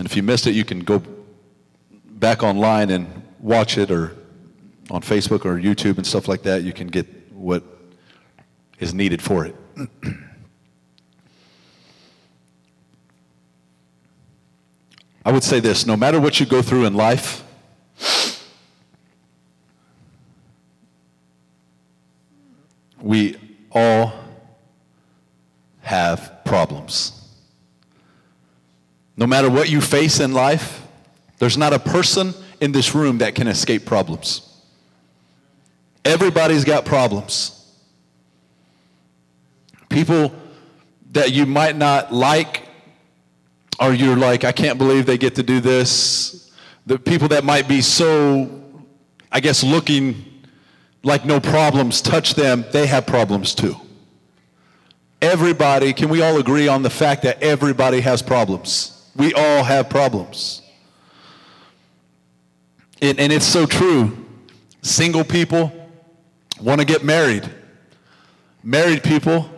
And if you missed it, you can go back online and watch it or on Facebook or YouTube and stuff like that. You can get what is needed for it. I would say this no matter what you go through in life, we all have problems. No matter what you face in life, there's not a person in this room that can escape problems. Everybody's got problems. People that you might not like, or you're like, I can't believe they get to do this. The people that might be so, I guess, looking like no problems touch them, they have problems too. Everybody, can we all agree on the fact that everybody has problems? We all have problems. And, and it's so true. Single people want to get married. Married people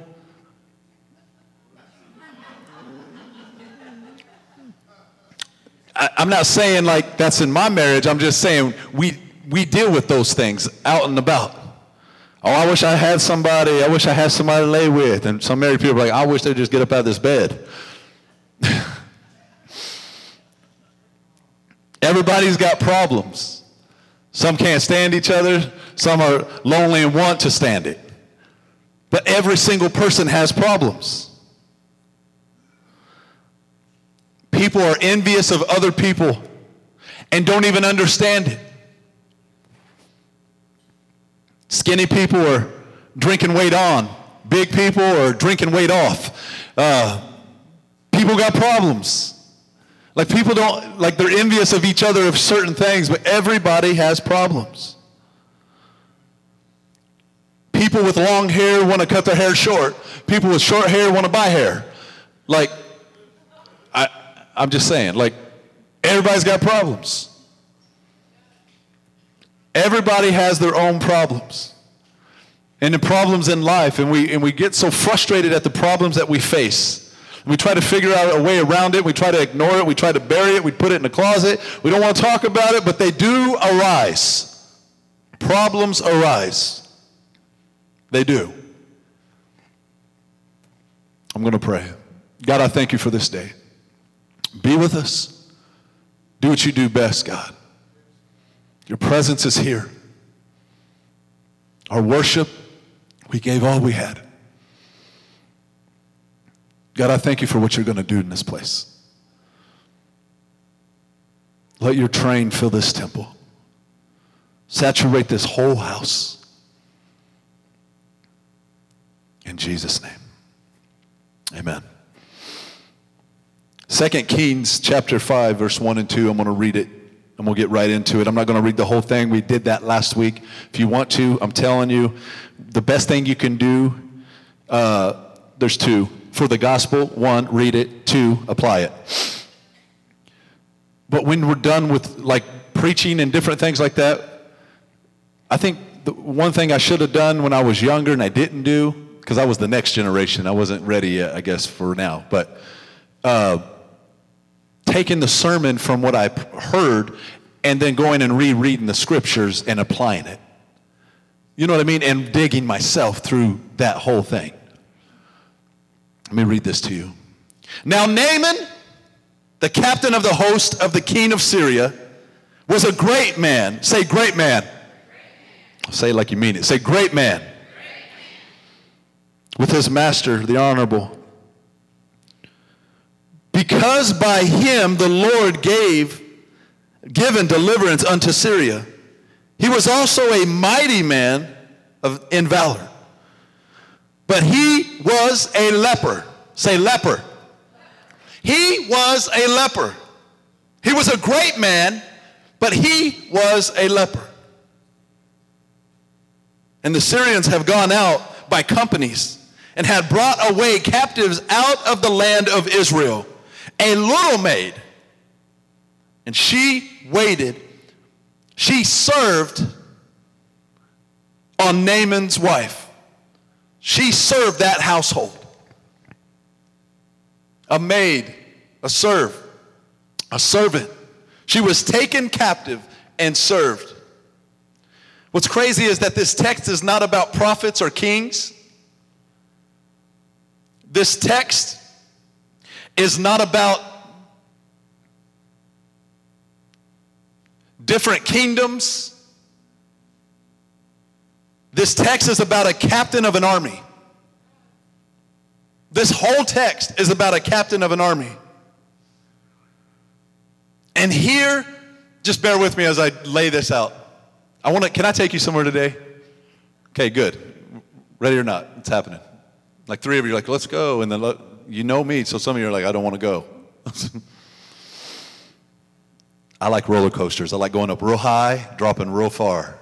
I, I'm not saying like that's in my marriage. I'm just saying we we deal with those things out and about. Oh, I wish I had somebody. I wish I had somebody to lay with. And some married people are like, I wish they'd just get up out of this bed. Everybody's got problems. Some can't stand each other. Some are lonely and want to stand it. But every single person has problems. People are envious of other people and don't even understand it. Skinny people are drinking weight on. Big people are drinking weight off. Uh, people got problems. Like people don't, like they're envious of each other of certain things, but everybody has problems. People with long hair want to cut their hair short. People with short hair want to buy hair. Like, I, I'm just saying, like, everybody's got problems. Everybody has their own problems. And the problems in life, and we, and we get so frustrated at the problems that we face. We try to figure out a way around it. We try to ignore it. We try to bury it. We put it in a closet. We don't want to talk about it, but they do arise. Problems arise. They do. I'm going to pray. God, I thank you for this day. Be with us. Do what you do best, God. Your presence is here. Our worship, we gave all we had. God, I thank you for what you're going to do in this place. Let your train fill this temple. Saturate this whole house. In Jesus' name. Amen. 2 Kings chapter 5, verse 1 and 2. I'm going to read it and we'll get right into it. I'm not going to read the whole thing. We did that last week. If you want to, I'm telling you, the best thing you can do, uh, there's two. For the gospel, one, read it. Two, apply it. But when we're done with like preaching and different things like that, I think the one thing I should have done when I was younger and I didn't do, because I was the next generation, I wasn't ready yet, I guess, for now, but uh, taking the sermon from what I heard and then going and rereading the scriptures and applying it. You know what I mean? And digging myself through that whole thing. Let me read this to you. Now, Naaman, the captain of the host of the king of Syria, was a great man. Say, great man. Say it like you mean it. Say, great man. With his master, the honorable. Because by him the Lord gave, given deliverance unto Syria. He was also a mighty man of, in valor. But he was a leper. Say leper. He was a leper. He was a great man, but he was a leper. And the Syrians have gone out by companies and had brought away captives out of the land of Israel, a little maid. And she waited, she served on Naaman's wife. She served that household. A maid, a serve. a servant. She was taken captive and served. What's crazy is that this text is not about prophets or kings. This text is not about different kingdoms. This text is about a captain of an army. This whole text is about a captain of an army. And here, just bear with me as I lay this out. I want to, can I take you somewhere today? Okay, good. Ready or not, it's happening. Like three of you are like, let's go. And then you know me, so some of you are like, I don't want to go. I like roller coasters. I like going up real high, dropping real far.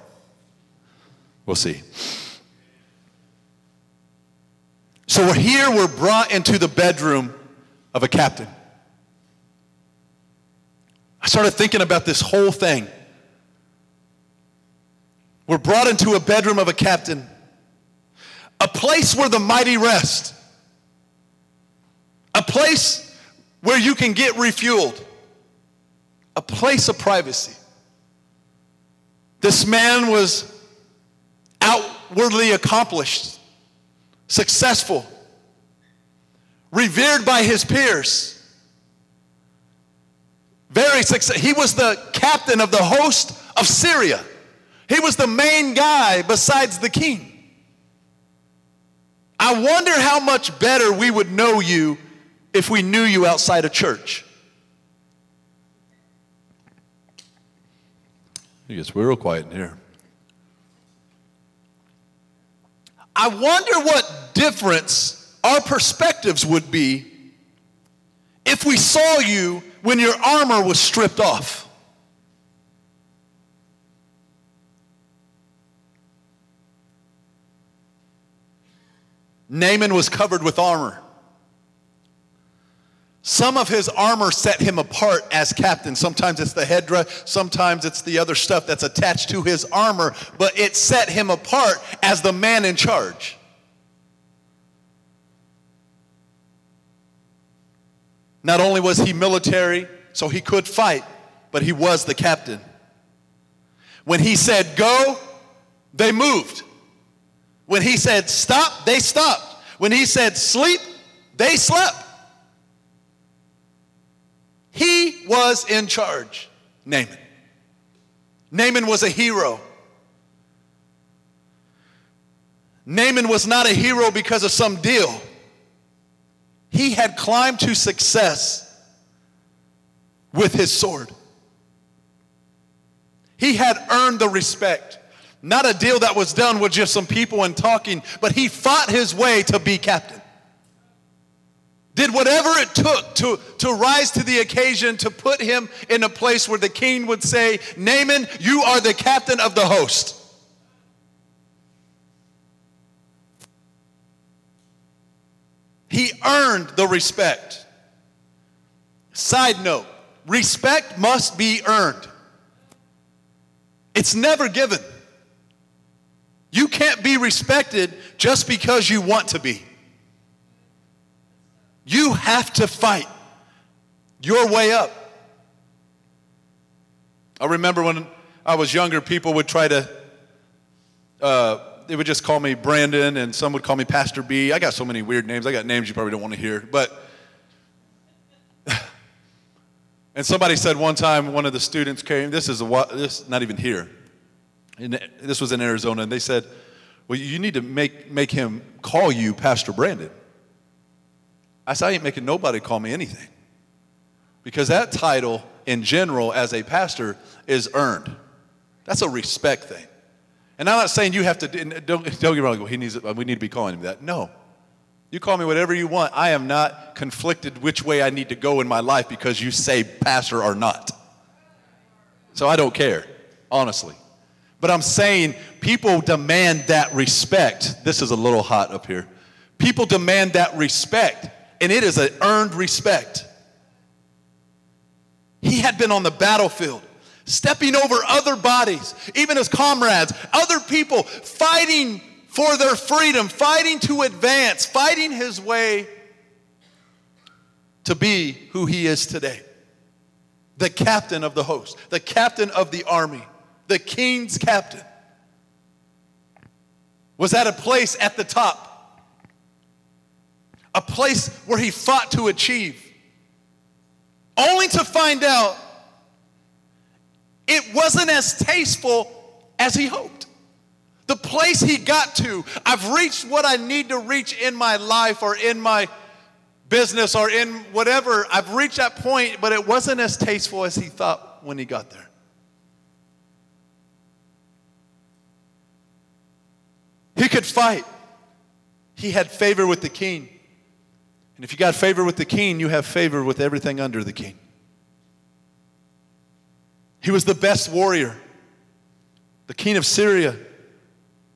We'll see. So we're here, we're brought into the bedroom of a captain. I started thinking about this whole thing. We're brought into a bedroom of a captain, a place where the mighty rest, a place where you can get refueled, a place of privacy. This man was outwardly accomplished, successful, revered by his peers. Very successful. He was the captain of the host of Syria. He was the main guy besides the king. I wonder how much better we would know you if we knew you outside of church. It gets real quiet in here. I wonder what difference our perspectives would be if we saw you when your armor was stripped off. Naaman was covered with armor. Some of his armor set him apart as captain. Sometimes it's the headdress, sometimes it's the other stuff that's attached to his armor, but it set him apart as the man in charge. Not only was he military, so he could fight, but he was the captain. When he said go, they moved. When he said stop, they stopped. When he said sleep, they slept. He was in charge, Naaman. Naaman was a hero. Naaman was not a hero because of some deal. He had climbed to success with his sword. He had earned the respect. Not a deal that was done with just some people and talking, but he fought his way to be captain. Did whatever it took to, to rise to the occasion to put him in a place where the king would say, Naaman, you are the captain of the host. He earned the respect. Side note respect must be earned, it's never given. You can't be respected just because you want to be. You have to fight your way up. I remember when I was younger, people would try to, uh, they would just call me Brandon, and some would call me Pastor B. I got so many weird names. I got names you probably don't want to hear. But, and somebody said one time, one of the students came, this is a, this not even here. And this was in Arizona, and they said, Well, you need to make, make him call you Pastor Brandon. I said, I ain't making nobody call me anything. Because that title, in general, as a pastor, is earned. That's a respect thing. And I'm not saying you have to, don't, don't get me wrong, he needs, we need to be calling him that. No. You call me whatever you want. I am not conflicted which way I need to go in my life because you say pastor or not. So I don't care, honestly. But I'm saying people demand that respect. This is a little hot up here. People demand that respect and it is an earned respect. He had been on the battlefield, stepping over other bodies, even his comrades, other people fighting for their freedom, fighting to advance, fighting his way to be who he is today. the captain of the host, the captain of the army, the king's captain, was at a place at the top, a place where he fought to achieve, only to find out it wasn't as tasteful as he hoped. The place he got to, I've reached what I need to reach in my life or in my business or in whatever. I've reached that point, but it wasn't as tasteful as he thought when he got there. He could fight. He had favor with the king. And if you got favor with the king, you have favor with everything under the king. He was the best warrior. The king of Syria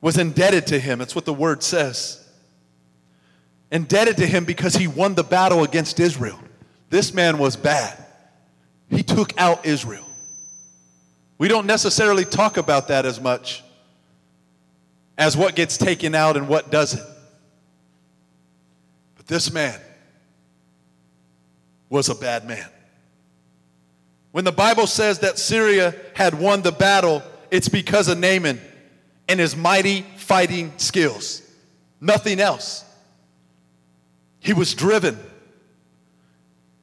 was indebted to him. That's what the word says. Indebted to him because he won the battle against Israel. This man was bad. He took out Israel. We don't necessarily talk about that as much as what gets taken out and what doesn't. But this man was a bad man. When the Bible says that Syria had won the battle, it's because of Naaman and his mighty fighting skills. Nothing else. He was driven.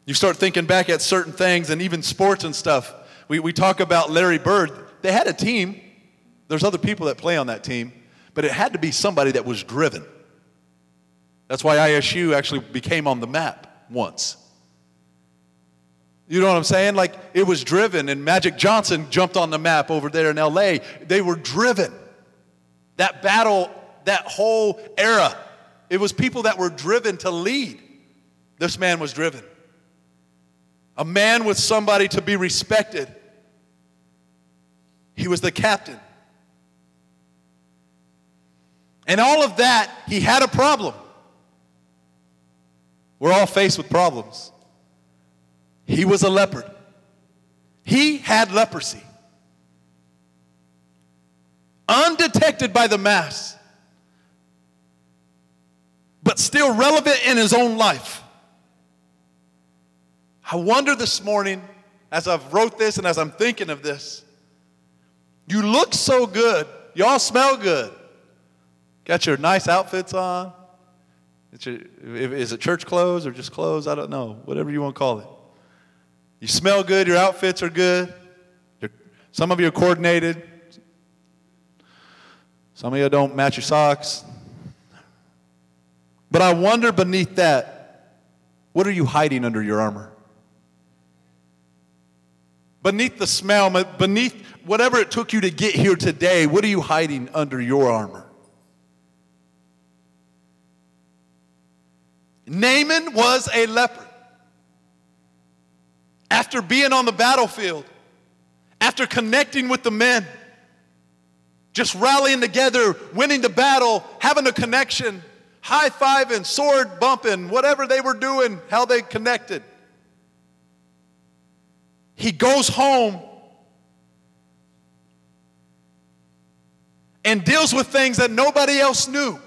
You start thinking back at certain things and even sports and stuff. We, we talk about Larry Bird. They had a team. There's other people that play on that team, but it had to be somebody that was driven. That's why ISU actually became on the map once. You know what I'm saying? Like it was driven, and Magic Johnson jumped on the map over there in LA. They were driven. That battle, that whole era, it was people that were driven to lead. This man was driven. A man with somebody to be respected. He was the captain. And all of that, he had a problem. We're all faced with problems. He was a leopard. He had leprosy. Undetected by the mass, but still relevant in his own life. I wonder this morning, as I've wrote this and as I'm thinking of this, you look so good. Y'all smell good. Got your nice outfits on. Your, is it church clothes or just clothes? I don't know. Whatever you want to call it. You smell good, your outfits are good. some of you are coordinated. Some of you don't match your socks. But I wonder beneath that, what are you hiding under your armor? Beneath the smell, beneath whatever it took you to get here today, what are you hiding under your armor? Naaman was a leper after being on the battlefield, after connecting with the men, just rallying together, winning the battle, having a connection, high fiving, sword bumping, whatever they were doing, how they connected. He goes home and deals with things that nobody else knew.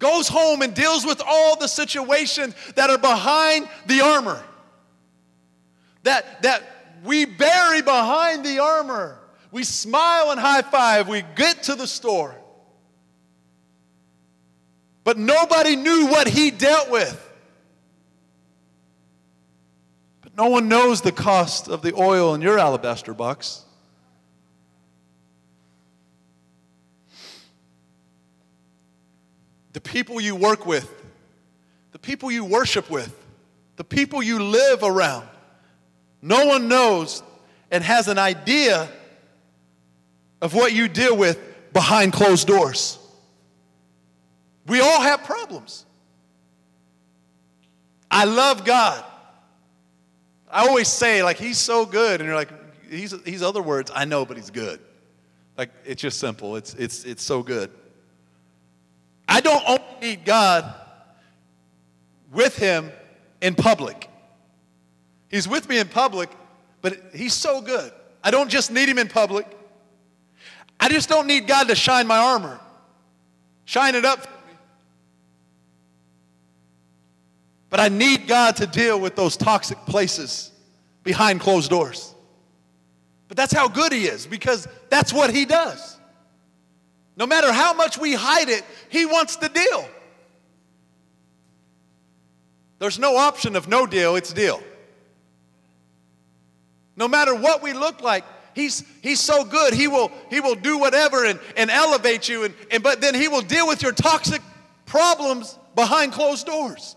Goes home and deals with all the situations that are behind the armor that, that we bury behind the armor. We smile and high five. We get to the store. But nobody knew what he dealt with. But no one knows the cost of the oil in your alabaster box. The people you work with, the people you worship with, the people you live around, no one knows and has an idea of what you deal with behind closed doors. We all have problems. I love God. I always say, like, He's so good. And you're like, He's, he's other words, I know, but He's good. Like, it's just simple. It's, it's, it's so good. I don't only need God with Him in public. He's with me in public, but He's so good. I don't just need Him in public. I just don't need God to shine my armor, shine it up for me. But I need God to deal with those toxic places behind closed doors. But that's how good he is because that's what he does. No matter how much we hide it, he wants the deal. There's no option of no deal, it's deal. No matter what we look like, he's, he's so good. He will, he will do whatever and, and elevate you, and, and, but then he will deal with your toxic problems behind closed doors.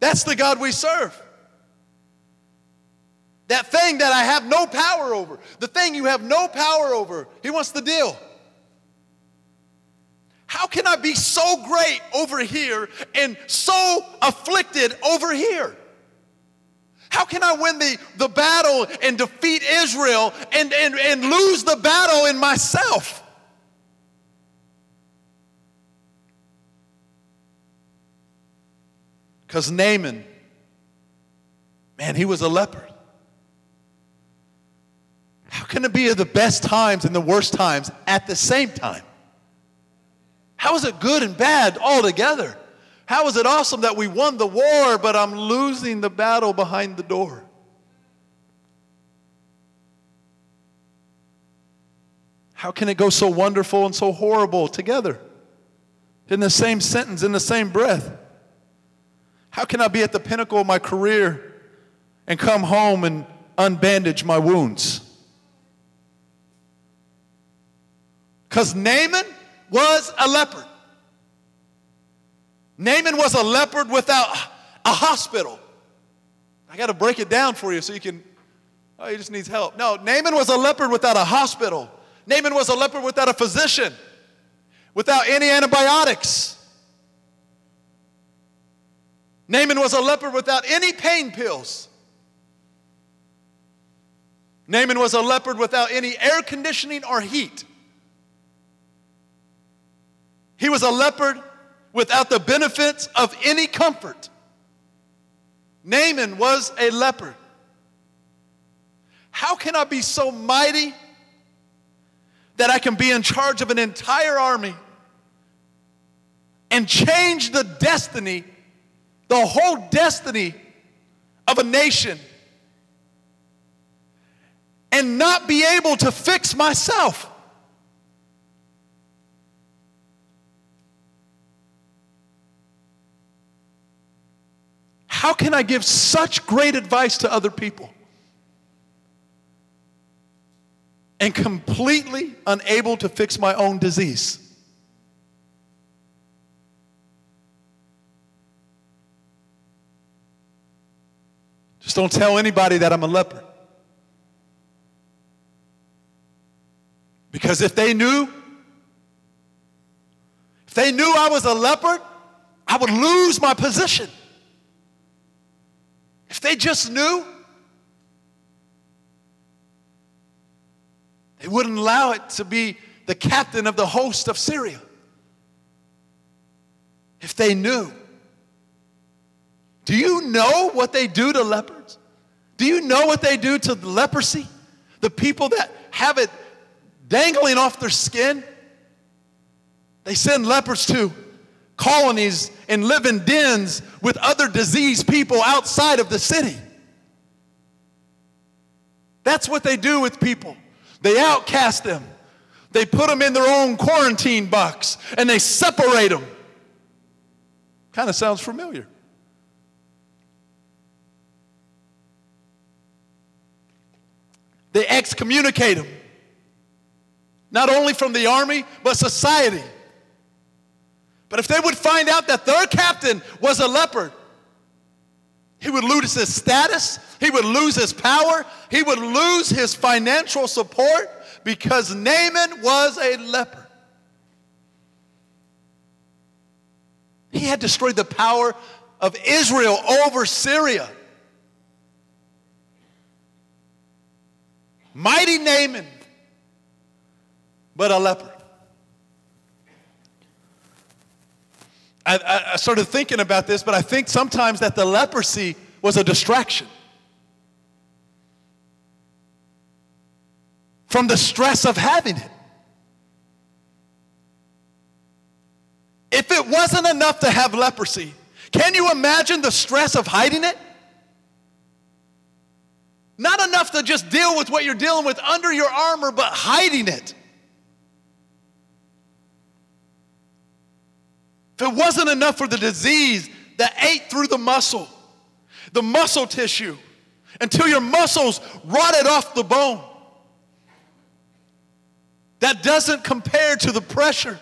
That's the God we serve. That thing that I have no power over, the thing you have no power over, he wants the deal. How can I be so great over here and so afflicted over here? How can I win the, the battle and defeat Israel and, and, and lose the battle in myself? Because Naaman, man, he was a leper. How can it be the best times and the worst times at the same time? How is it good and bad all together? How is it awesome that we won the war, but I'm losing the battle behind the door? How can it go so wonderful and so horrible together? In the same sentence, in the same breath. How can I be at the pinnacle of my career and come home and unbandage my wounds? Because Naaman was a leopard. Naaman was a leopard without a hospital. I got to break it down for you so you can, oh, he just needs help. No, Naaman was a leopard without a hospital. Naaman was a leopard without a physician, without any antibiotics. Naaman was a leopard without any pain pills. Naaman was a leopard without any air conditioning or heat. He was a leopard without the benefits of any comfort. Naaman was a leper. How can I be so mighty that I can be in charge of an entire army and change the destiny, the whole destiny of a nation, and not be able to fix myself? How can I give such great advice to other people and completely unable to fix my own disease? Just don't tell anybody that I'm a leper. Because if they knew, if they knew I was a leopard, I would lose my position. If they just knew, they wouldn't allow it to be the captain of the host of Syria. If they knew. Do you know what they do to leopards? Do you know what they do to leprosy? The people that have it dangling off their skin? They send lepers to colonies and live in dens with other diseased people outside of the city. That's what they do with people. They outcast them. They put them in their own quarantine box and they separate them. Kind of sounds familiar. They excommunicate them. Not only from the army, but society. But if they would find out that their captain was a leopard, he would lose his status, he would lose his power, he would lose his financial support because Naaman was a leper. He had destroyed the power of Israel over Syria. Mighty Naaman, but a leper. I, I started thinking about this, but I think sometimes that the leprosy was a distraction. From the stress of having it. If it wasn't enough to have leprosy, can you imagine the stress of hiding it? Not enough to just deal with what you're dealing with under your armor, but hiding it. If it wasn't enough for the disease that ate through the muscle, the muscle tissue, until your muscles rotted off the bone, that doesn't compare to the pressure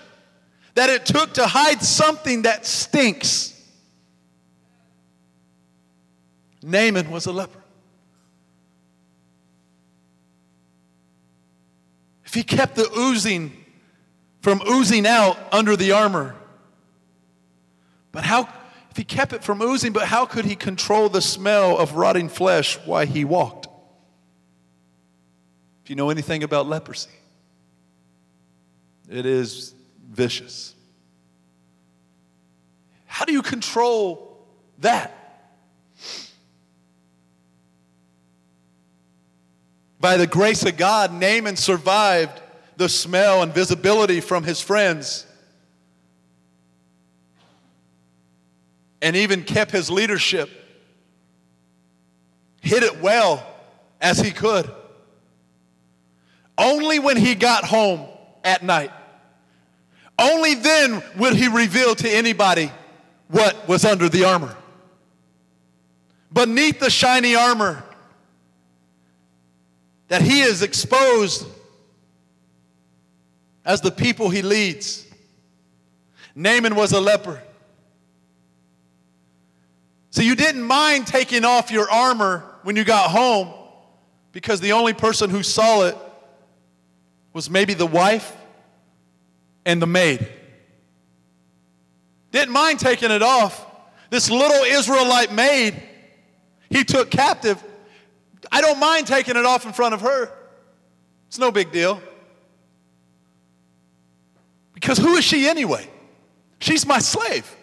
that it took to hide something that stinks. Naaman was a leper. If he kept the oozing from oozing out under the armor, but how, if he kept it from oozing, but how could he control the smell of rotting flesh while he walked? If you know anything about leprosy, it is vicious. How do you control that? By the grace of God, Naaman survived the smell and visibility from his friends and even kept his leadership, hid it well as he could. Only when he got home at night, only then would he reveal to anybody what was under the armor. Beneath the shiny armor, that he is exposed as the people he leads. Naaman was a leper. So you didn't mind taking off your armor when you got home because the only person who saw it was maybe the wife and the maid. Didn't mind taking it off. This little Israelite maid he took captive I don't mind taking it off in front of her. It's no big deal. Because who is she anyway? She's my slave.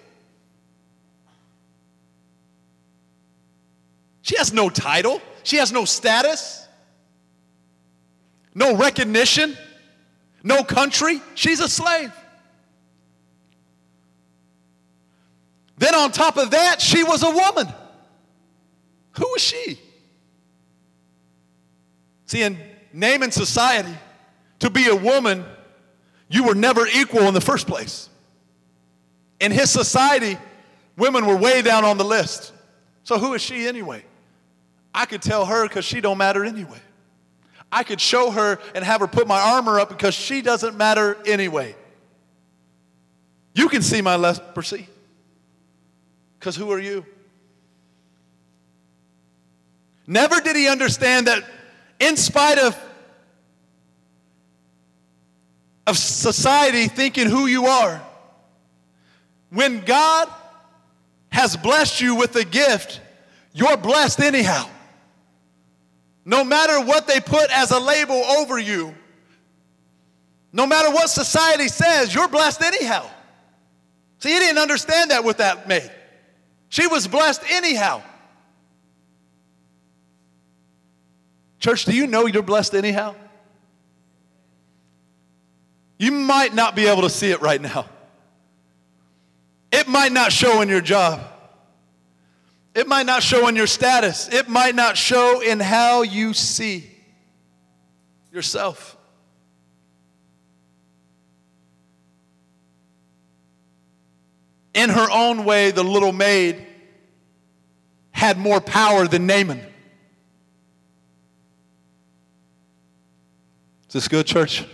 She has no title, she has no status, no recognition, no country. She's a slave. Then, on top of that, she was a woman. Who was she? See, in Naaman society, to be a woman, you were never equal in the first place. In his society, women were way down on the list. So who is she anyway? I could tell her because she don't matter anyway. I could show her and have her put my armor up because she doesn't matter anyway. You can see my leprosy. Because who are you? Never did he understand that in spite of, of society thinking who you are, when God has blessed you with a gift, you're blessed anyhow. No matter what they put as a label over you, no matter what society says, you're blessed anyhow. See, he didn't understand that with that maid. She was blessed anyhow. Church, do you know you're blessed anyhow? You might not be able to see it right now. It might not show in your job. It might not show in your status. It might not show in how you see yourself. In her own way, the little maid had more power than Naaman. Is this good, church?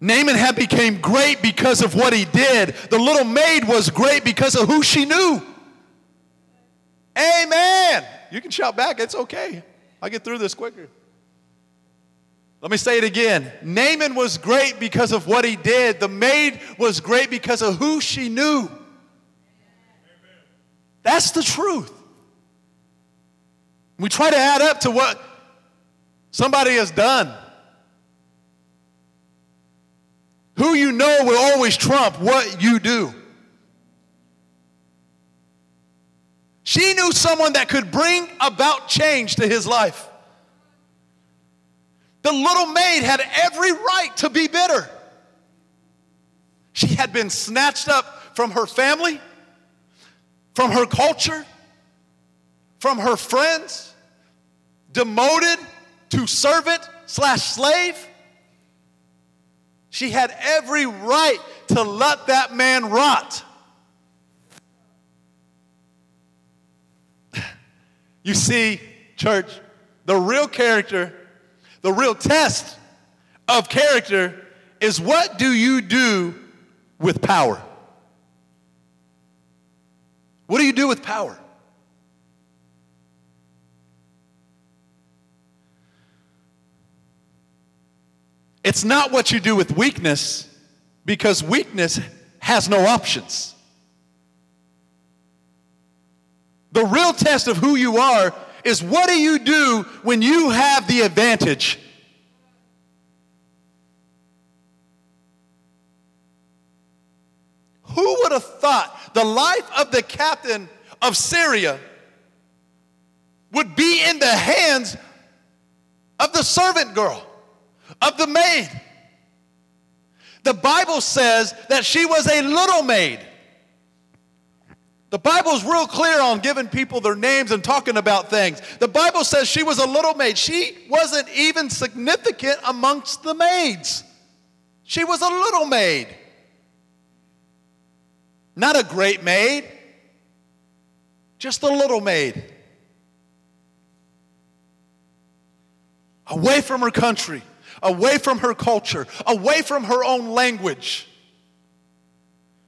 Naaman had became great because of what he did. The little maid was great because of who she knew. Amen. You can shout back. It's okay. I'll get through this quicker. Let me say it again. Naaman was great because of what he did. The maid was great because of who she knew. That's the truth. We try to add up to what somebody has done. Who you know will always trump what you do. She knew someone that could bring about change to his life. The little maid had every right to be bitter. She had been snatched up from her family, from her culture, from her friends, demoted to servant slash slave. She had every right to let that man rot. You see, church, the real character, the real test of character is what do you do with power? What do you do with power? It's not what you do with weakness because weakness has no options. The real test of who you are is what do you do when you have the advantage? Who would have thought the life of the captain of Syria would be in the hands of the servant girl, of the maid? The Bible says that she was a little maid. The Bible's real clear on giving people their names and talking about things. The Bible says she was a little maid. She wasn't even significant amongst the maids. She was a little maid. Not a great maid, just a little maid. Away from her country, away from her culture, away from her own language.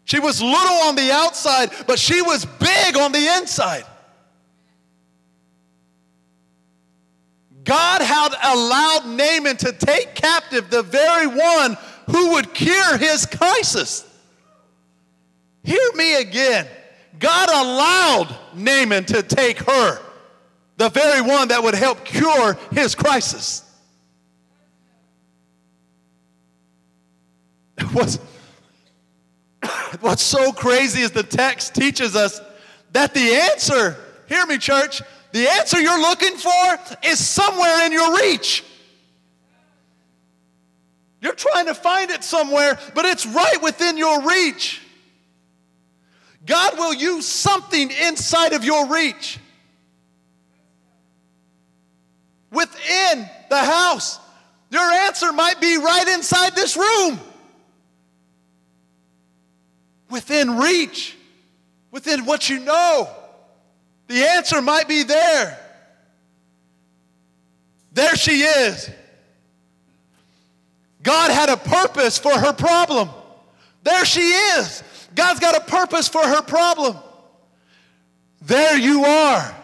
She was little on the outside, but she was big on the inside. God had allowed Naaman to take captive the very one who would cure his crisis. Hear me again. God allowed Naaman to take her, the very one that would help cure his crisis. What's, what's so crazy is the text teaches us that the answer, hear me, church, the answer you're looking for is somewhere in your reach. You're trying to find it somewhere, but it's right within your reach. God will use something inside of your reach. Within the house. Your answer might be right inside this room. Within reach. Within what you know. The answer might be there. There she is. God had a purpose for her problem. There she is. God's got a purpose for her problem. There you are.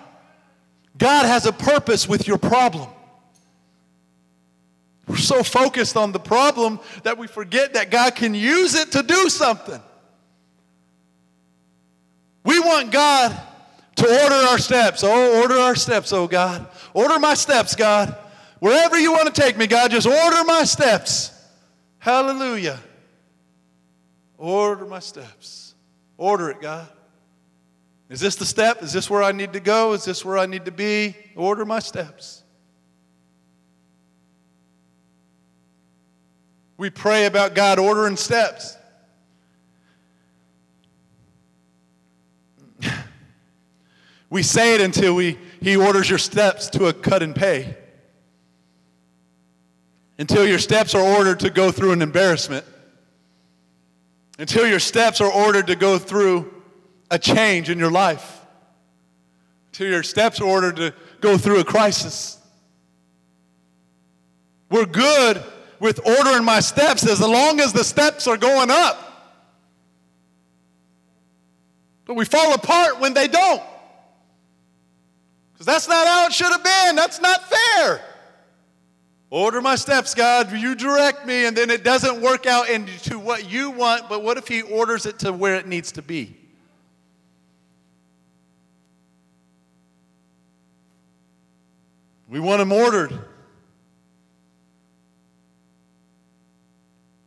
God has a purpose with your problem. We're so focused on the problem that we forget that God can use it to do something. We want God to order our steps. Oh, order our steps, oh God. Order my steps, God. Wherever you want to take me, God, just order my steps. Hallelujah. Order my steps. Order it, God. Is this the step? Is this where I need to go? Is this where I need to be? Order my steps. We pray about God ordering steps. We say it until we, He orders your steps to a cut and pay. Until your steps are ordered to go through an embarrassment until your steps are ordered to go through a change in your life, until your steps are ordered to go through a crisis. We're good with ordering my steps as long as the steps are going up. But we fall apart when they don't. Because that's not how it should have been. That's not fair. Order my steps, God. You direct me, and then it doesn't work out into what you want, but what if He orders it to where it needs to be? We want Him ordered.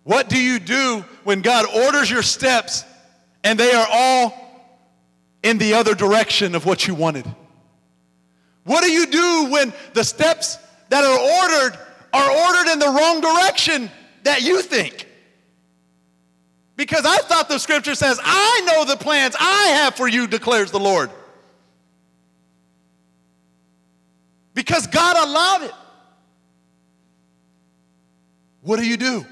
What do you do when God orders your steps and they are all in the other direction of what you wanted? What do you do when the steps that are ordered are ordered in the wrong direction that you think. Because I thought the scripture says, I know the plans I have for you, declares the Lord. because God allowed it. What do you do?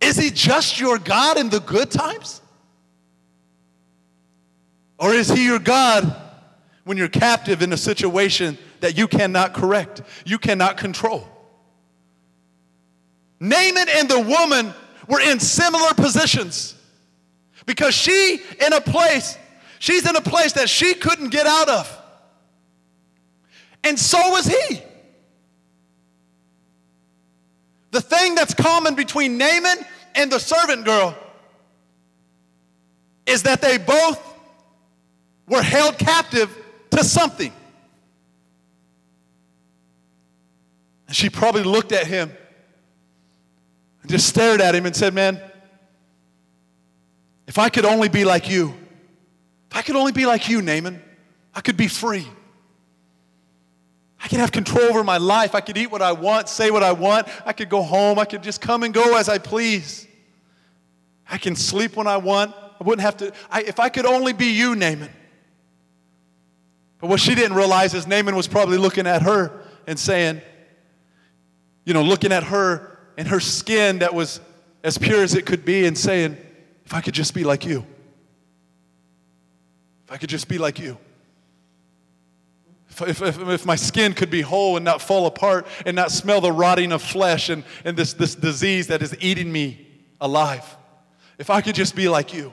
Is he just your God in the good times? Or is he your God when you're captive in a situation that you cannot correct, you cannot control? Naaman and the woman were in similar positions because she in a place, she's in a place that she couldn't get out of. And so was he. The thing that's common between Naaman and the servant girl is that they both were held captive to something. And she probably looked at him and just stared at him and said, Man, if I could only be like you, if I could only be like you, Naaman, I could be free. I could have control over my life. I could eat what I want, say what I want. I could go home. I could just come and go as I please. I can sleep when I want. I wouldn't have to. I, if I could only be you, Naaman. But what she didn't realize is Naaman was probably looking at her and saying, you know, looking at her and her skin that was as pure as it could be and saying, if I could just be like you. If I could just be like you. If, if, if, my skin could be whole and not fall apart and not smell the rotting of flesh and, and this, this disease that is eating me alive. If I could just be like you.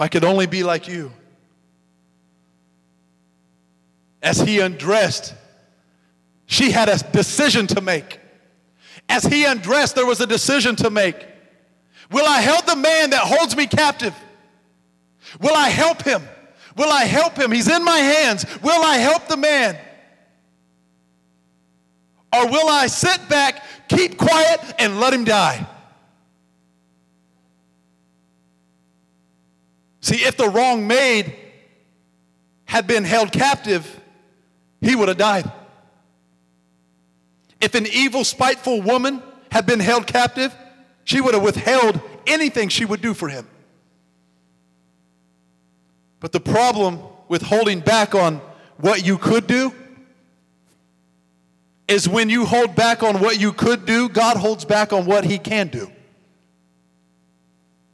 I could only be like you. As he undressed, she had a decision to make. As he undressed, there was a decision to make. Will I help the man that holds me captive? Will I help him? Will I help him? He's in my hands. Will I help the man? Or will I sit back keep quiet and let him die. See, if the wrong maid had been held captive, he would have died. If an evil, spiteful woman had been held captive, she would have withheld anything she would do for him. But the problem with holding back on what you could do is when you hold back on what you could do, God holds back on what He can do.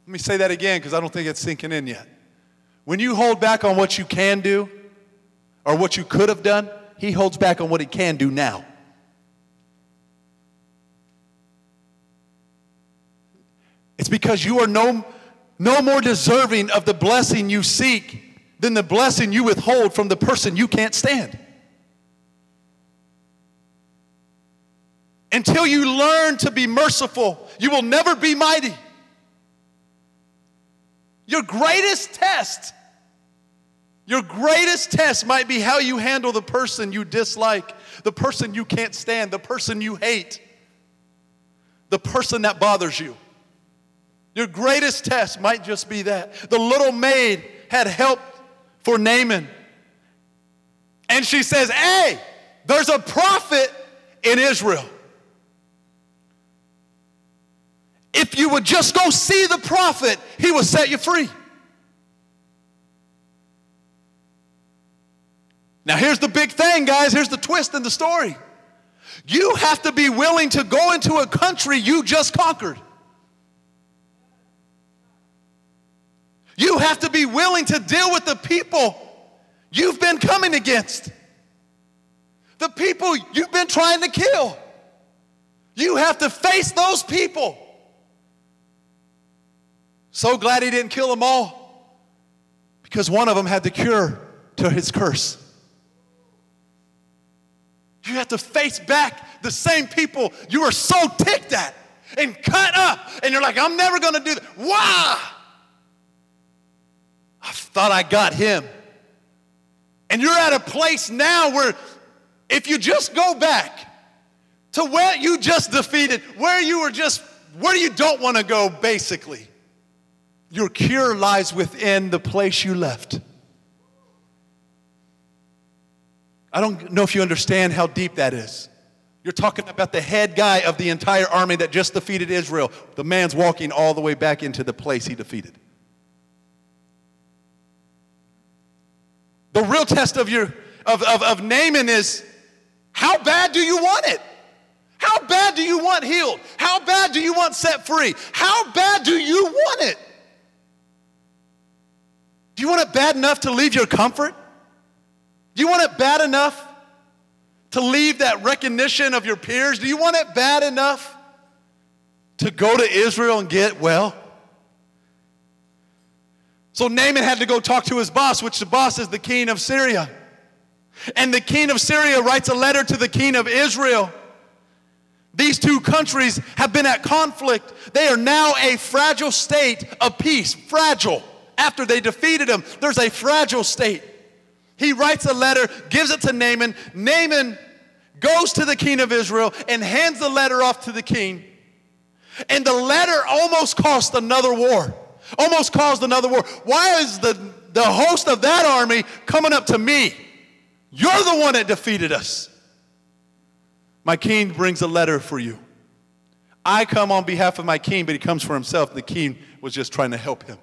Let me say that again because I don't think it's sinking in yet. When you hold back on what you can do or what you could have done, He holds back on what He can do now. It's because you are no, no more deserving of the blessing you seek than the blessing you withhold from the person you can't stand. Until you learn to be merciful, you will never be mighty. Your greatest test, your greatest test might be how you handle the person you dislike, the person you can't stand, the person you hate, the person that bothers you. Your greatest test might just be that. The little maid had help for Naaman. And she says, Hey, there's a prophet in Israel. If you would just go see the prophet, he will set you free. Now, here's the big thing, guys. Here's the twist in the story. You have to be willing to go into a country you just conquered. You have to be willing to deal with the people you've been coming against, the people you've been trying to kill. You have to face those people. So glad he didn't kill them all because one of them had the cure to his curse. You have to face back the same people you were so ticked at and cut up, and you're like, I'm never gonna do that. Why? I thought I got him. And you're at a place now where if you just go back to where you just defeated, where you were just, where you don't wanna go, basically your cure lies within the place you left. I don't know if you understand how deep that is. You're talking about the head guy of the entire army that just defeated Israel. The man's walking all the way back into the place he defeated. The real test of your of, of, of Naaman is how bad do you want it? How bad do you want healed? How bad do you want set free? How bad do you want it? Do you want it bad enough to leave your comfort? Do you want it bad enough to leave that recognition of your peers? Do you want it bad enough to go to Israel and get well? So Naaman had to go talk to his boss, which the boss is the king of Syria. And the king of Syria writes a letter to the king of Israel. These two countries have been at conflict. They are now a fragile state of peace. Fragile. After they defeated him, there's a fragile state. He writes a letter, gives it to Naaman. Naaman goes to the king of Israel and hands the letter off to the king. And the letter almost cost another war. Almost caused another war. Why is the, the host of that army coming up to me? You're the one that defeated us. My king brings a letter for you. I come on behalf of my king, but he comes for himself. The king was just trying to help him.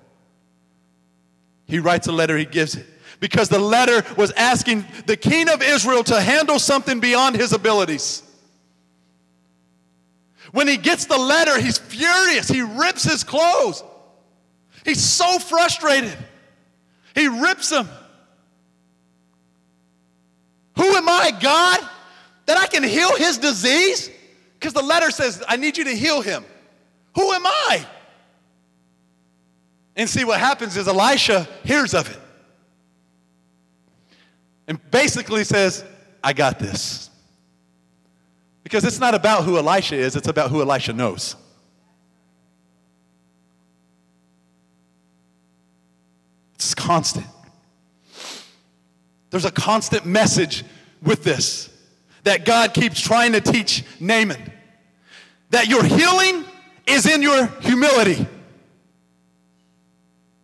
He writes a letter, he gives it. Because the letter was asking the king of Israel to handle something beyond his abilities. When he gets the letter, he's furious. He rips his clothes. He's so frustrated. He rips them. Who am I, God, that I can heal his disease? Because the letter says, I need you to heal him. Who am I? And see what happens is Elisha hears of it and basically says, I got this. Because it's not about who Elisha is, it's about who Elisha knows. It's constant. There's a constant message with this that God keeps trying to teach Naaman that your healing is in your humility.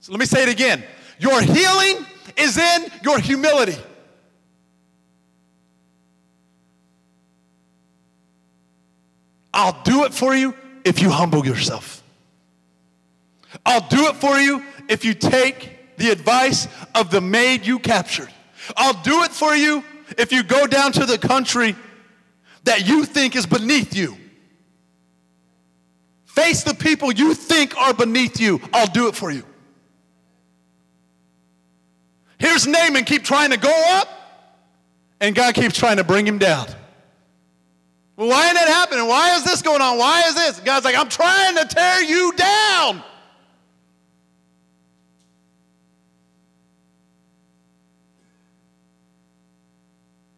So let me say it again. Your healing is in your humility. I'll do it for you if you humble yourself. I'll do it for you if you take the advice of the maid you captured. I'll do it for you if you go down to the country that you think is beneath you. Face the people you think are beneath you. I'll do it for you. Here's Naaman keep trying to go up, and God keeps trying to bring him down. Well, why isn't that happening? Why is this going on? Why is this? God's like, I'm trying to tear you down.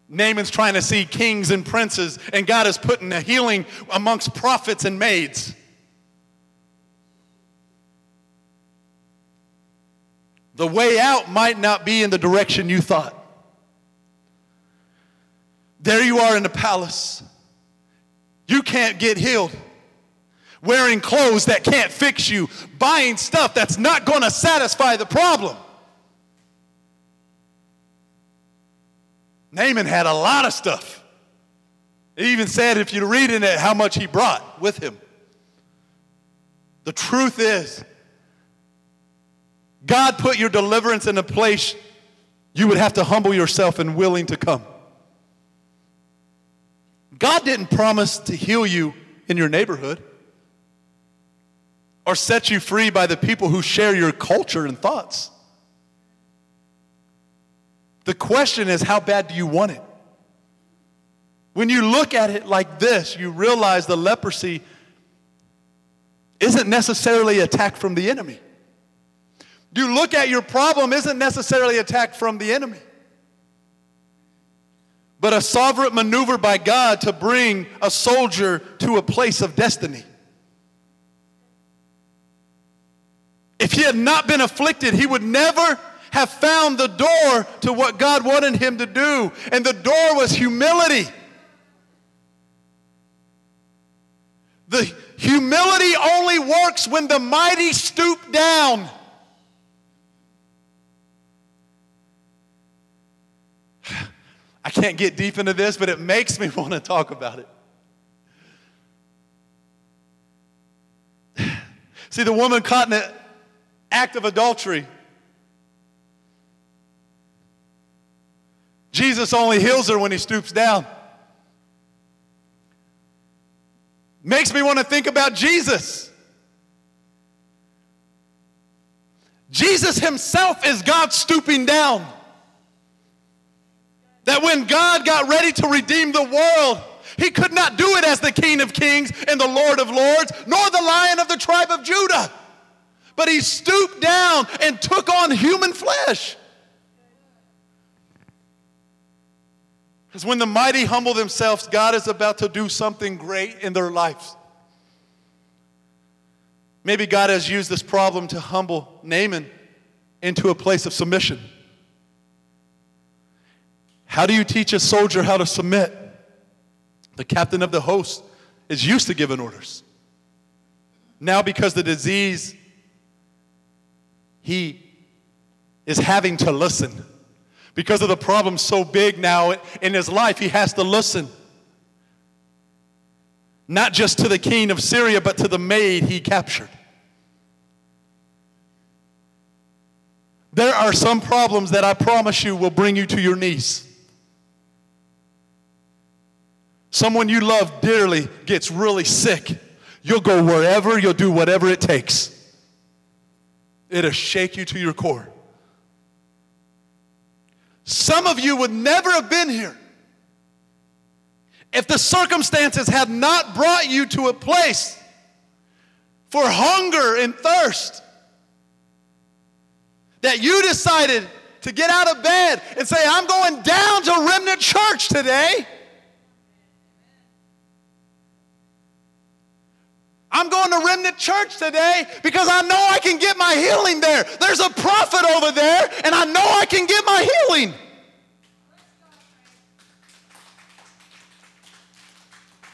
Naaman's trying to see kings and princes, and God is putting a healing amongst prophets and maids. The way out might not be in the direction you thought. There you are in the palace. You can't get healed. Wearing clothes that can't fix you, buying stuff that's not going to satisfy the problem. Naaman had a lot of stuff. It even said, if you read in it, how much he brought with him. The truth is, God put your deliverance in a place you would have to humble yourself and willing to come. God didn't promise to heal you in your neighborhood or set you free by the people who share your culture and thoughts. The question is, how bad do you want it? When you look at it like this, you realize the leprosy isn't necessarily attack from the enemy. You look at your problem isn't necessarily attack from the enemy, but a sovereign maneuver by God to bring a soldier to a place of destiny. If he had not been afflicted, he would never have found the door to what God wanted him to do. And the door was humility. The humility only works when the mighty stoop down. I can't get deep into this, but it makes me want to talk about it. See, the woman caught in an act of adultery Jesus only heals her when he stoops down. Makes me want to think about Jesus. Jesus himself is God stooping down. That when God got ready to redeem the world, he could not do it as the King of Kings and the Lord of Lords, nor the Lion of the tribe of Judah. But he stooped down and took on human flesh. Because when the mighty humble themselves, God is about to do something great in their lives. Maybe God has used this problem to humble Naaman into a place of submission. How do you teach a soldier how to submit? The captain of the host is used to giving orders. Now, because the disease, he is having to listen. Because of the problem so big now in his life, he has to listen. Not just to the king of Syria, but to the maid he captured. There are some problems that I promise you will bring you to your knees. Someone you love dearly gets really sick. You'll go wherever, you'll do whatever it takes. It'll shake you to your core. Some of you would never have been here if the circumstances had not brought you to a place for hunger and thirst that you decided to get out of bed and say, I'm going down to Remnant Church today. I'm going to Remnant Church today because I know I can get my healing there. There's a prophet over there, and I know I can get my healing.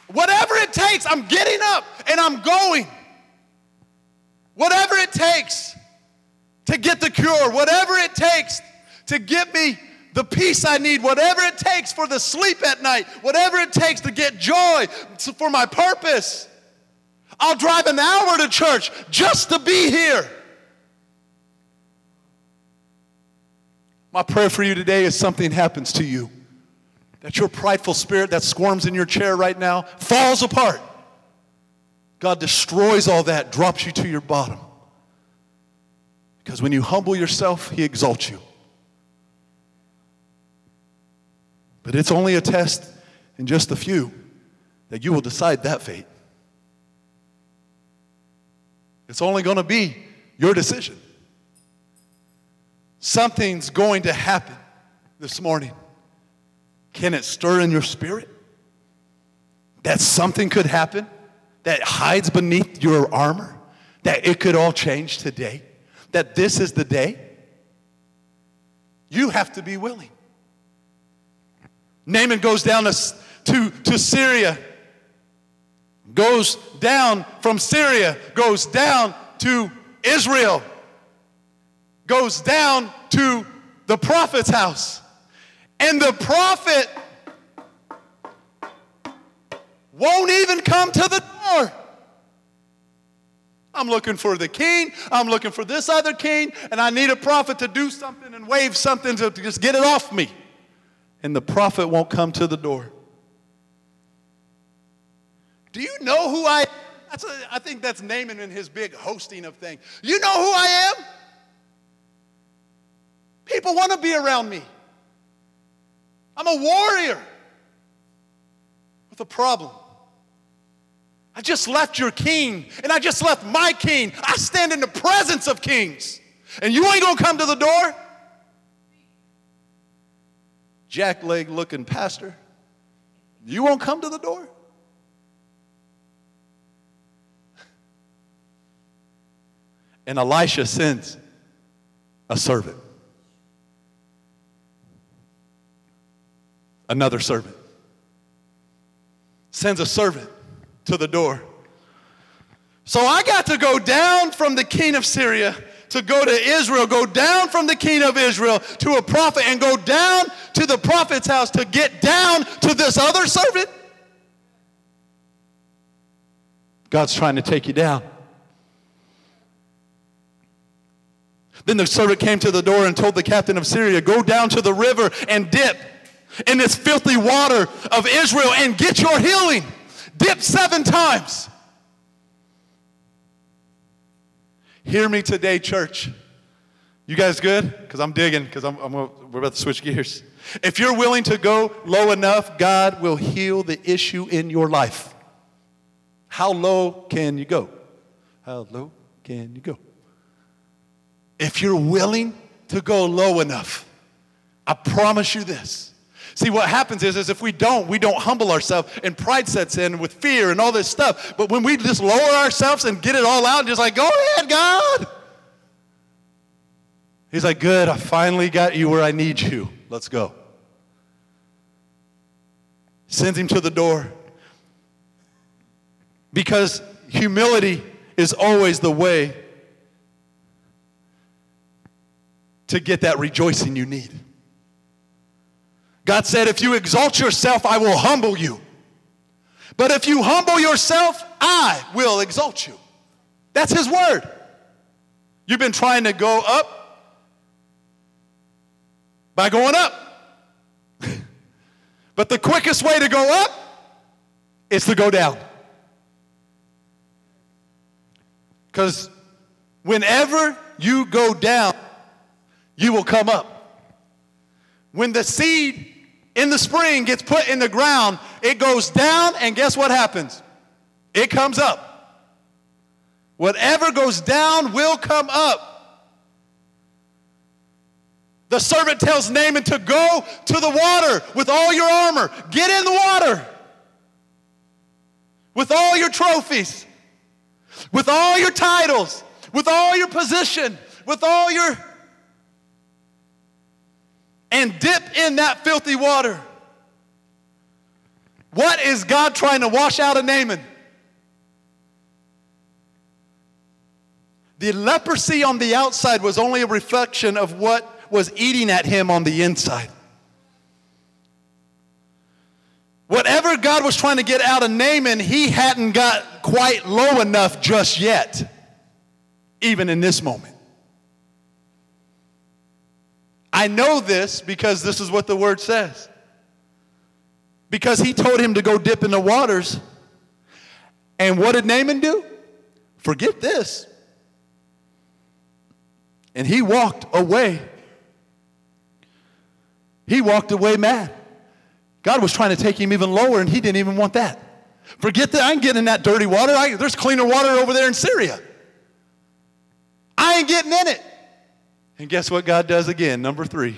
Whatever it takes, I'm getting up and I'm going. Whatever it takes to get the cure, whatever it takes to get me the peace I need, whatever it takes for the sleep at night, whatever it takes to get joy for my purpose. I'll drive an hour to church just to be here. My prayer for you today is something happens to you. That your prideful spirit that squirms in your chair right now falls apart. God destroys all that, drops you to your bottom. Because when you humble yourself, He exalts you. But it's only a test in just a few that you will decide that fate. It's only going to be your decision. Something's going to happen this morning. Can it stir in your spirit that something could happen that hides beneath your armor? That it could all change today? That this is the day? You have to be willing. Naaman goes down to, to, to Syria goes down from Syria, goes down to Israel, goes down to the prophet's house. And the prophet won't even come to the door. I'm looking for the king. I'm looking for this other king. And I need a prophet to do something and wave something to, just get it off me. And the prophet won't come to the door. Do you know who I am? That's a, I think that's Naaman in his big hosting of things. You know who I am? People want to be around me. I'm a warrior with a problem. I just left your king, and I just left my king. I stand in the presence of kings, and you ain't gonna come to the door? Jackleg looking pastor, you won't come to the door? And Elisha sends a servant. Another servant. Sends a servant to the door. So I got to go down from the king of Syria to go to Israel, go down from the king of Israel to a prophet, and go down to the prophet's house to get down to this other servant. God's trying to take you down. Then the servant came to the door and told the captain of Syria, Go down to the river and dip in this filthy water of Israel and get your healing. Dip seven times. Hear me today, church. You guys good? Because I'm digging, because I'm, I'm, we're about to switch gears. If you're willing to go low enough, God will heal the issue in your life. How low can you go? How low can you go? If you're willing to go low enough, I promise you this. See, what happens is, is if we don't, we don't humble ourselves and pride sets in with fear and all this stuff. But when we just lower ourselves and get it all out and just like, go ahead, God. He's like, good, I finally got you where I need you. Let's go. Sends him to the door. Because humility is always the way to get that rejoicing you need. God said, If you exalt yourself, I will humble you. But if you humble yourself, I will exalt you. That's His word. You've been trying to go up by going up. but the quickest way to go up is to go down. Because whenever you go down, you will come up. When the seed in the spring gets put in the ground, it goes down, and guess what happens? It comes up. Whatever goes down will come up. The servant tells Naaman to go to the water with all your armor. Get in the water with all your trophies with all your titles, with all your position, with all your. And dip in that filthy water. What is God trying to wash out of Naaman? The leprosy on the outside was only a reflection of what was eating at him on the inside. Whatever God was trying to get out of Naaman, he hadn't got quite low enough just yet, even in this moment. I know this because this is what the word says. Because he told him to go dip in the waters. And what did Naaman do? Forget this. And he walked away. He walked away mad. God was trying to take him even lower, and he didn't even want that. Forget that. I ain't getting in that dirty water. I, there's cleaner water over there in Syria. I ain't getting in it. And guess what God does again? Number three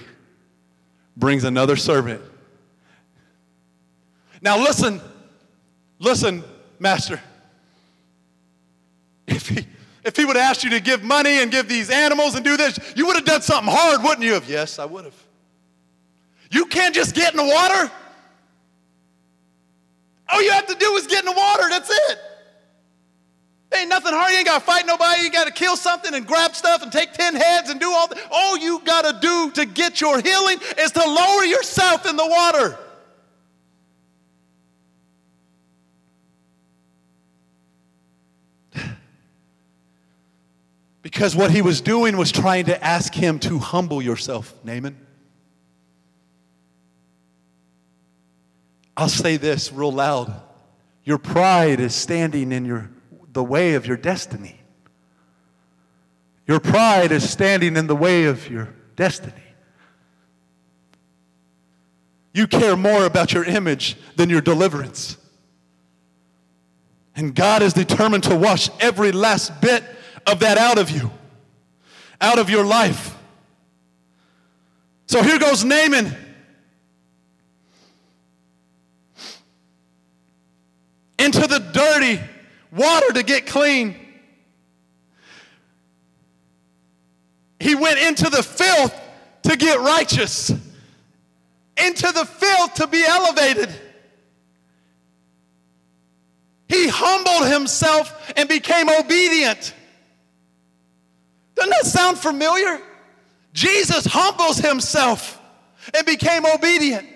brings another servant. Now, listen, listen, Master. If he, if he would have asked you to give money and give these animals and do this, you would have done something hard, wouldn't you have? Yes, I would have. You can't just get in the water. All you have to do is get in the water. That's it. Ain't nothing hard. You ain't got to fight nobody. You got to kill something and grab stuff and take 10 heads and do all that. All you got to do to get your healing is to lower yourself in the water. Because what he was doing was trying to ask him to humble yourself, Naaman. I'll say this real loud. Your pride is standing in your, the way of your destiny. Your pride is standing in the way of your destiny. You care more about your image than your deliverance. And God is determined to wash every last bit of that out of you, out of your life. So here goes Naaman. into the dirty water to get clean. He went into the filth to get righteous, into the filth to be elevated. He humbled himself and became obedient. Doesn't that sound familiar? Jesus humbles himself and became obedient.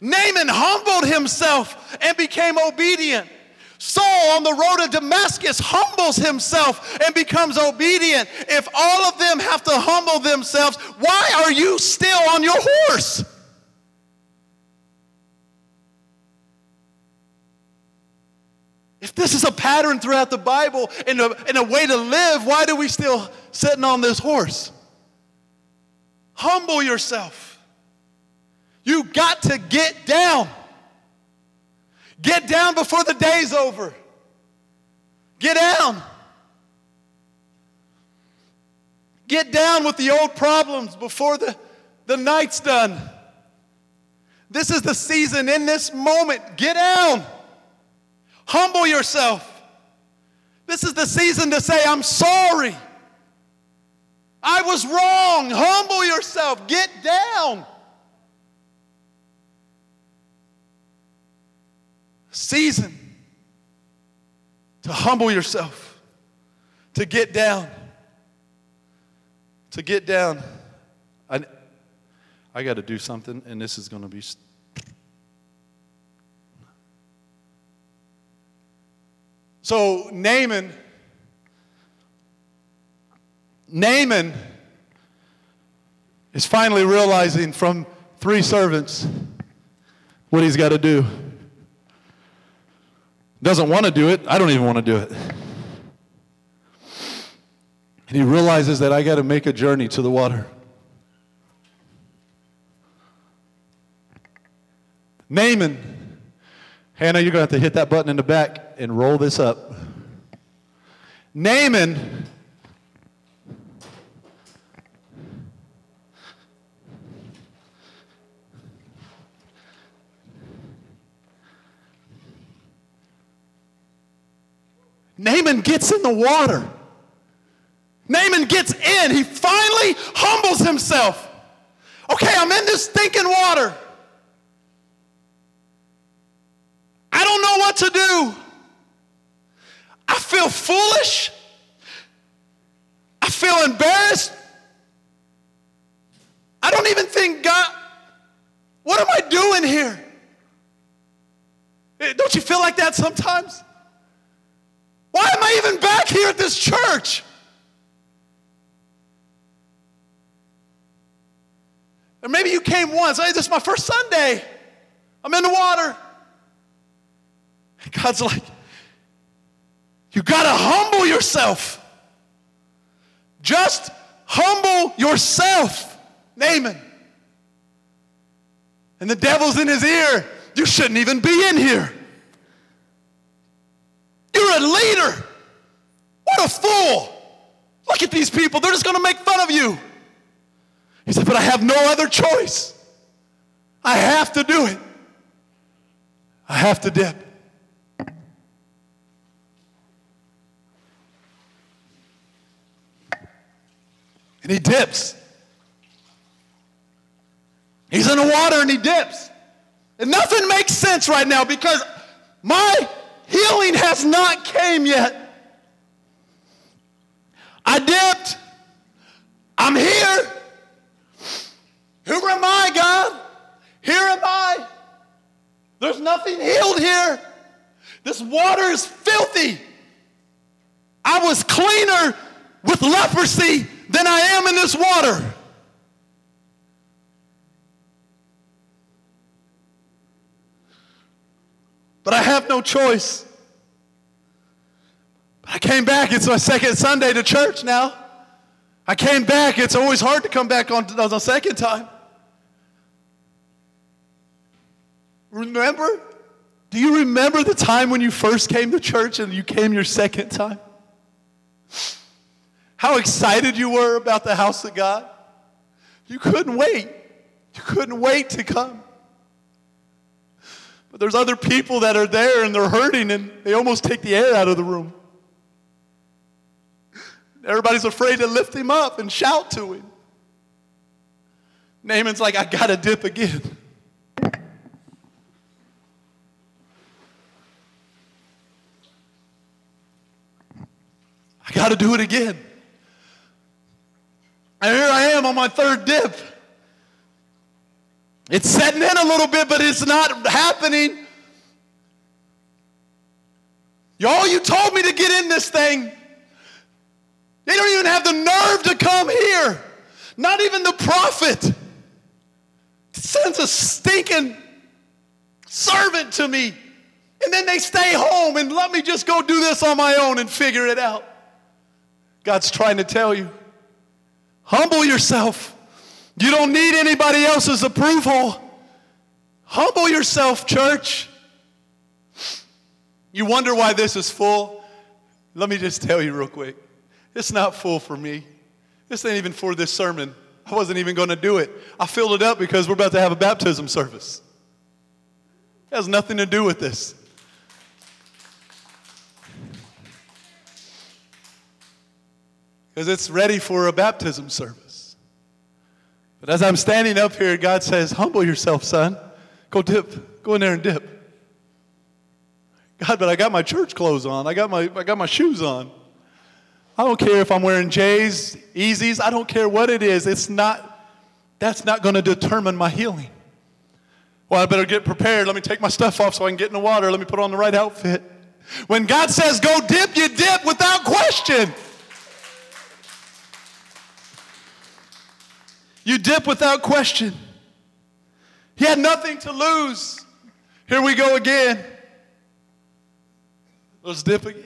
Naaman humbled himself and became obedient. Saul on the road to Damascus humbles himself and becomes obedient. If all of them have to humble themselves, why are you still on your horse? If this is a pattern throughout the Bible and a, and a way to live, why do we still sitting on this horse? Humble yourself. You got to get down. Get down before the day's over. Get down. Get down with the old problems before the, the night's done. This is the season in this moment. Get down. Humble yourself. This is the season to say, I'm sorry. I was wrong. Humble yourself. Get down. Season to humble yourself, to get down. To get down. I, I got to do something, and this is going to be. So, Naaman, Naaman is finally realizing from three servants what he's got to do. Doesn't want to do it. I don't even want to do it. And he realizes that I got to make a journey to the water. Naaman, Hannah, you're going to have to hit that button in the back and roll this up. Naaman Naaman gets in the water. Naaman gets in. He finally humbles himself. Okay, I'm in this stinking water. I don't know what to do. I feel foolish. I feel embarrassed. I don't even think God, what am I doing here? Eh, don't you feel like that sometimes? Why am I even back here at this church? Or maybe you came once. Hey, this is my first Sunday. I'm in the water. God's like, you got to humble yourself. Just humble yourself, Naaman. And the devil's in his ear. You shouldn't even be in here. You're a leader. What a fool. Look at these people. They're just going to make fun of you. He said, But I have no other choice. I have to do it. I have to dip. And he dips. He's in the water and he dips. And nothing makes sense right now because my healing has not came yet. I dipped. I'm here. Who am I, God? Here am I. There's nothing healed here. This water is filthy. I was cleaner with leprosy than I am in this water. But I have no choice. I came back. It's my second Sunday to church now. I came back. It's always hard to come back on, on the second time. Remember? Do you remember the time when you first came to church and you came your second time? How excited you were about the house of God? You couldn't wait. You couldn't wait to come. But there's other people that are there and they're hurting and they almost take the air out of the room. Everybody's afraid to lift him up and shout to him. Naaman's like, I got to dip again. I got to do it again. And here I am on my third dip. It's setting in a little bit, but it's not happening. Y'all, you told me to get in this thing. They don't even have the nerve to come here. Not even the prophet sends a stinking servant to me And then they stay home and let me just go do this on my own and figure it out. God's trying to tell you humble yourself. You don't need anybody else's approval. Humble yourself, church. You wonder why this is full? Let me just tell you real quick. It's not full for me. This ain't even for this sermon. I wasn't even going to do it. I filled it up because we're about to have a baptism service. It has nothing to do with this. Because it's ready for a baptism service. But as I'm standing up here, God says, Humble yourself, son. Go dip. Go in there and dip. God, but I got my church clothes on. I got my, I got my shoes on. I don't care if I'm wearing J's, Yeezys. I don't care what it is. It's not, that's not going to determine my healing. Well, I better get prepared. Let me take my stuff off so I can get in the water. Let me put on the right outfit. When God says go dip, you dip without question. You dip without question. He had nothing to lose. Here we go again. Let's dip again.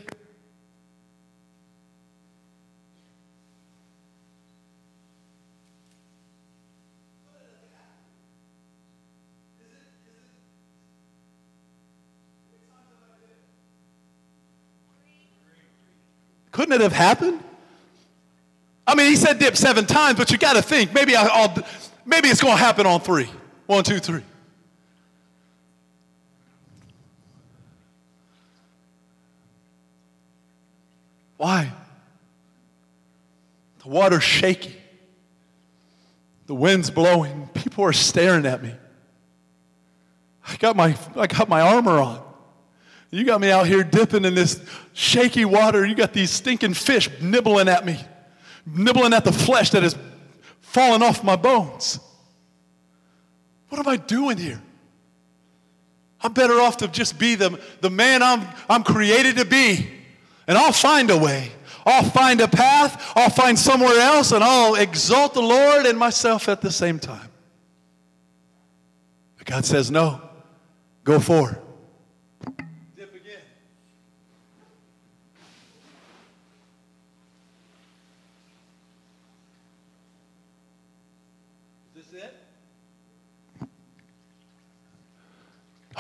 Couldn't it have happened? I mean, he said dip seven times, but you got to think maybe I, will maybe it's going to happen on three. One, two, three. Why? The water's shaky. The wind's blowing. People are staring at me. I got my, I got my armor on. You got me out here dipping in this shaky water. You got these stinking fish nibbling at me, nibbling at the flesh that is falling off my bones. What am I doing here? I'm better off to just be the, the man I'm, I'm created to be, and I'll find a way. I'll find a path, I'll find somewhere else, and I'll exalt the Lord and myself at the same time. But God says, No, go forward.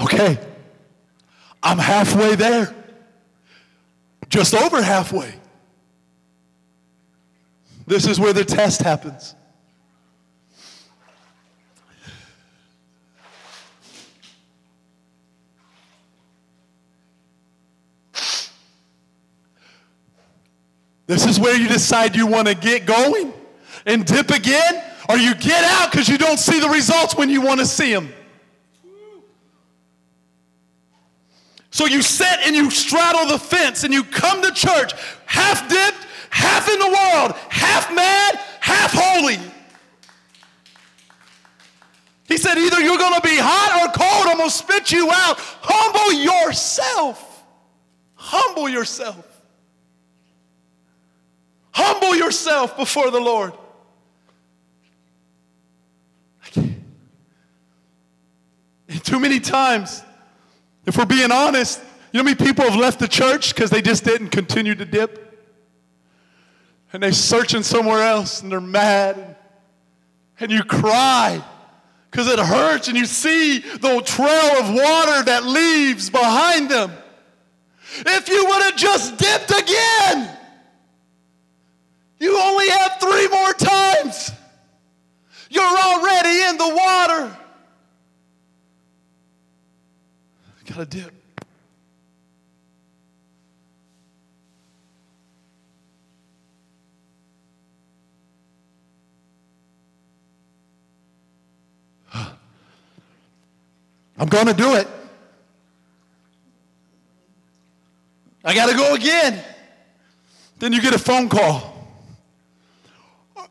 Okay, I'm halfway there, just over halfway. This is where the test happens. This is where you decide you want to get going and dip again, or you get out because you don't see the results when you want to see them. So you sit and you straddle the fence and you come to church half dipped, half in the world, half mad, half holy. He said, either you're going to be hot or cold, I'm going to spit you out. Humble yourself. Humble yourself. Humble yourself before the Lord. And too many times, if we're being honest, you know how many people have left the church because they just didn't continue to dip? And they're searching somewhere else and they're mad. And you cry because it hurts and you see the trail of water that leaves behind them. If you would have just dipped again, you only have three more times. You're already in the water. Got a dip. I'm going to do it. I got to go again. Then you get a phone call.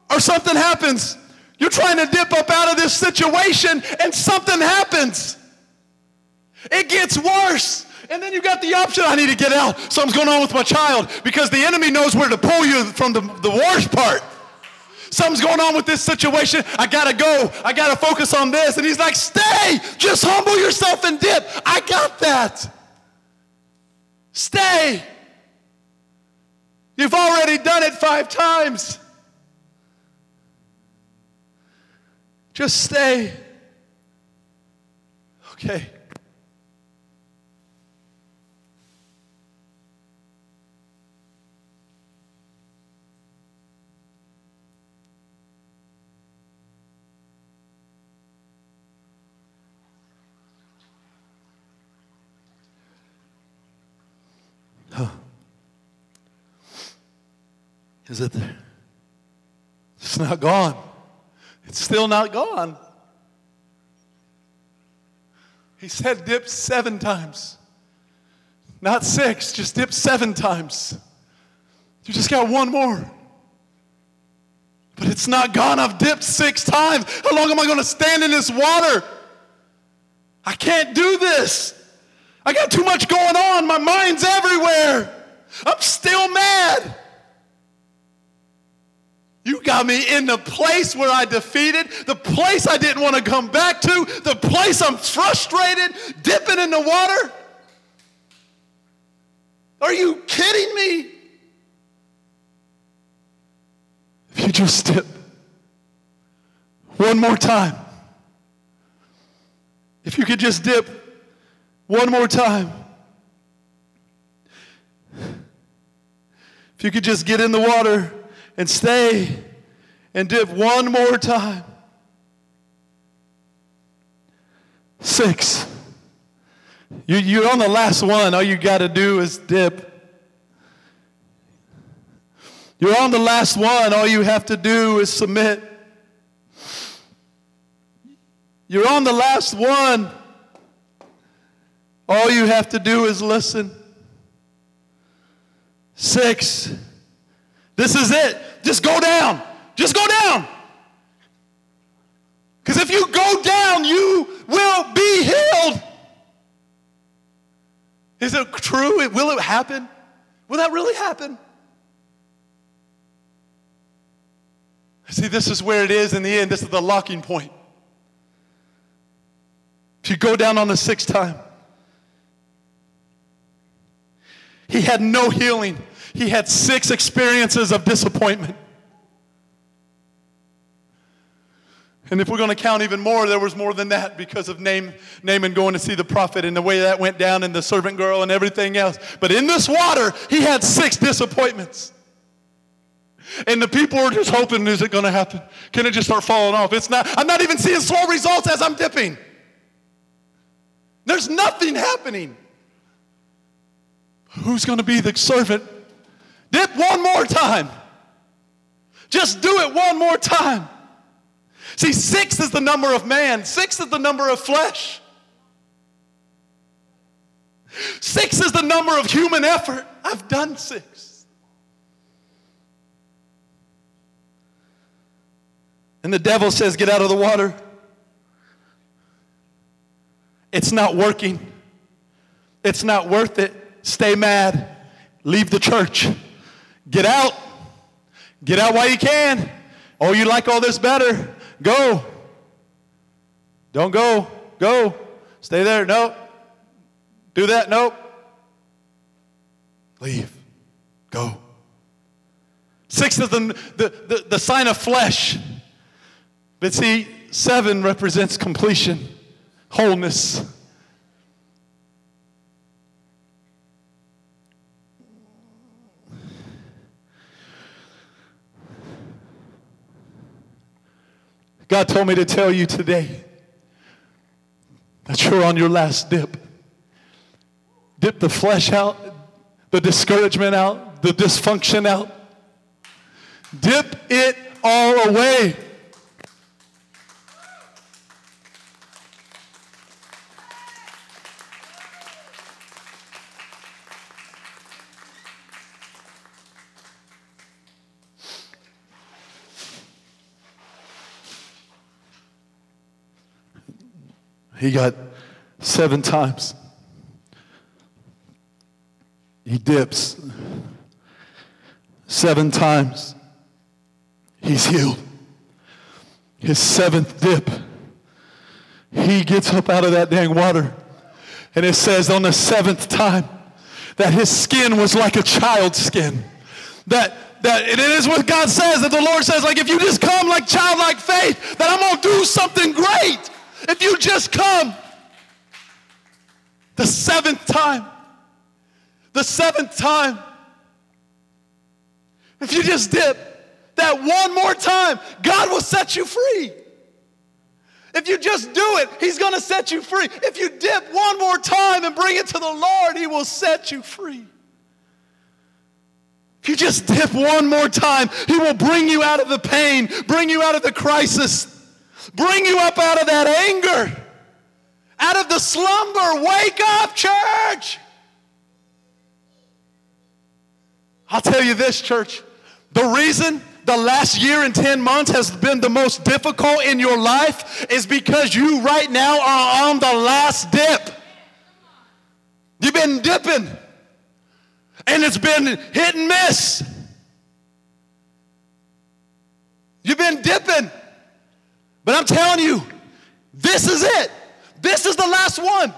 Or something happens. You're trying to dip up out of this situation and something happens. It gets worse. And then you got the option I need to get out. Something's going on with my child because the enemy knows where to pull you from the, the worst part. Something's going on with this situation. I got to go. I got to focus on this. And he's like, stay. Just humble yourself and dip. I got that. Stay. You've already done it five times. Just stay. Okay. Is it there? It's not gone. It's still not gone. He said dip seven times. Not six, just dip seven times. You just got one more. But it's not gone. I've dipped six times. How long am I going to stand in this water? I can't do this. I got too much going on. My mind's everywhere. I'm still mad. You got me in the place where I defeated, the place I didn't want to come back to, the place I'm frustrated, dipping in the water. Are you kidding me? If you just dip one more time, if you could just dip one more time, if you could just get in the water and stay and dip one more time. Six. You, you're on the last one. All you got to do is dip. You're on the last one. All you have to do is submit. You're on the last one. All you have to do is listen. Six. This is it. Just go down. Just go down. Because if you go down, you will be healed. Is it true? Will it happen? Will that really happen? See, this is where it is in the end. This is the locking point. If you go down on the sixth time, he had no healing. He had six experiences of disappointment. And if we're going to count even more, there was more than that because of Naaman, going to see the prophet and the way that went down and the servant girl and everything else. But in this water, he had six disappointments. And the people are just hoping, is it going to happen? Can it just start falling off? It's not. I'm not even seeing slow results as I'm dipping. There's nothing happening. Who's going to be the servant? Dip one more time. Just do it one more time. See, six is the number of man, six is the number of flesh. Six is the number of human effort. I've done six. And the devil says, Get out of the water. It's not working. It's not worth it. Stay mad. Leave the church. Get out. Get out while you can. Oh, you like all this better. Go. Don't go. Go. Stay there. No. Do that. Nope. Leave. Go. Six is the, the, the, the sign of flesh. But see, seven represents completion, wholeness. God told me to tell you today that you're on your last dip. Dip the flesh out, the discouragement out, the dysfunction out. Dip it all away. He got seven times. He dips seven times. He's healed. His seventh dip, he gets up out of that dang water. And it says on the seventh time, that his skin was like a child's skin. That that it is what God says, that the Lord says, like if you just come like childlike faith, that I'm gonna do something great. If you just come. The seventh time. The seventh time. If you just dip that one more time, God will set you free. If you just do it, He's gonna set you free. If you dip one more time and bring it to the Lord, He will set you free. If you just dip one more time, He will bring you out of the pain, bring you out of the crisis, bring you up out of that anger, out of the slumber. Wake up, church. I'll tell you this, church. The reason the last year and 10 months has been the most difficult in your life is because you right now are on the last dip. You've been dipping, and it's been hit and miss. You've been dipping. But I'm telling you, this is it. This is the last one.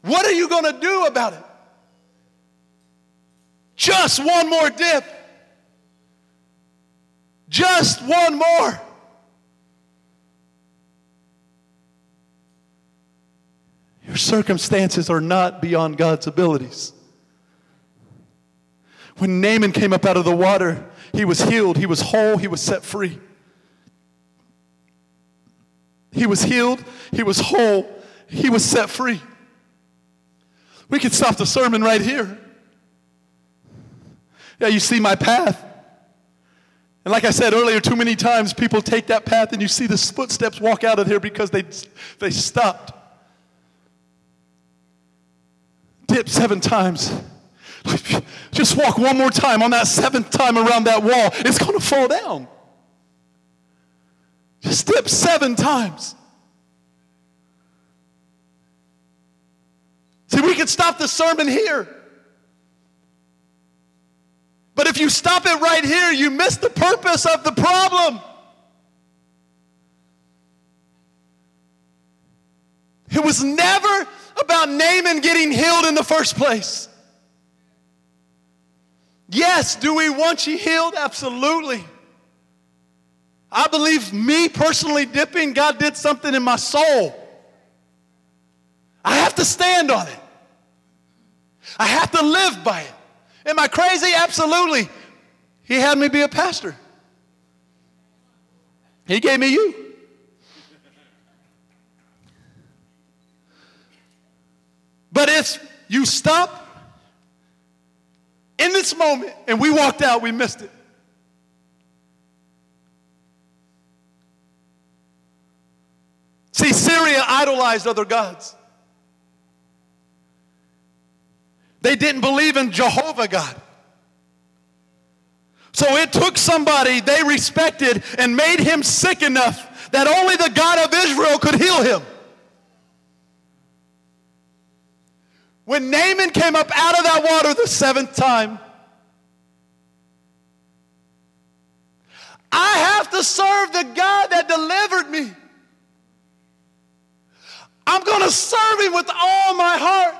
What are you going to do about it? Just one more dip. Just one more. Your circumstances are not beyond God's abilities. When Naaman came up out of the water, he was healed, he was whole, he was set free. He was healed, he was whole, he was set free. We could stop the sermon right here. Yeah, you see my path. And like I said earlier, too many times people take that path and you see the footsteps walk out of here because they, they stopped. Dip seven times. Just walk one more time on that seventh time around that wall. It's going to fall down. Just dip seven times. See, we could stop the sermon here. But if you stop it right here, you miss the purpose of the problem. It was never about Naaman getting healed in the first place. Yes, do we want you healed? Absolutely. I believe me personally dipping, God did something in my soul. I have to stand on it. I have to live by it. Am I crazy? Absolutely. He had me be a pastor. He gave me you. But if you stop in this moment and we walked out, we missed it. See, Syria idolized other gods. They didn't believe in Jehovah God. So it took somebody they respected and made him sick enough that only the God of Israel could heal him. When Naaman came up out of that water the seventh time, I have to serve the God that delivered me. I'm going to serve him with all my heart.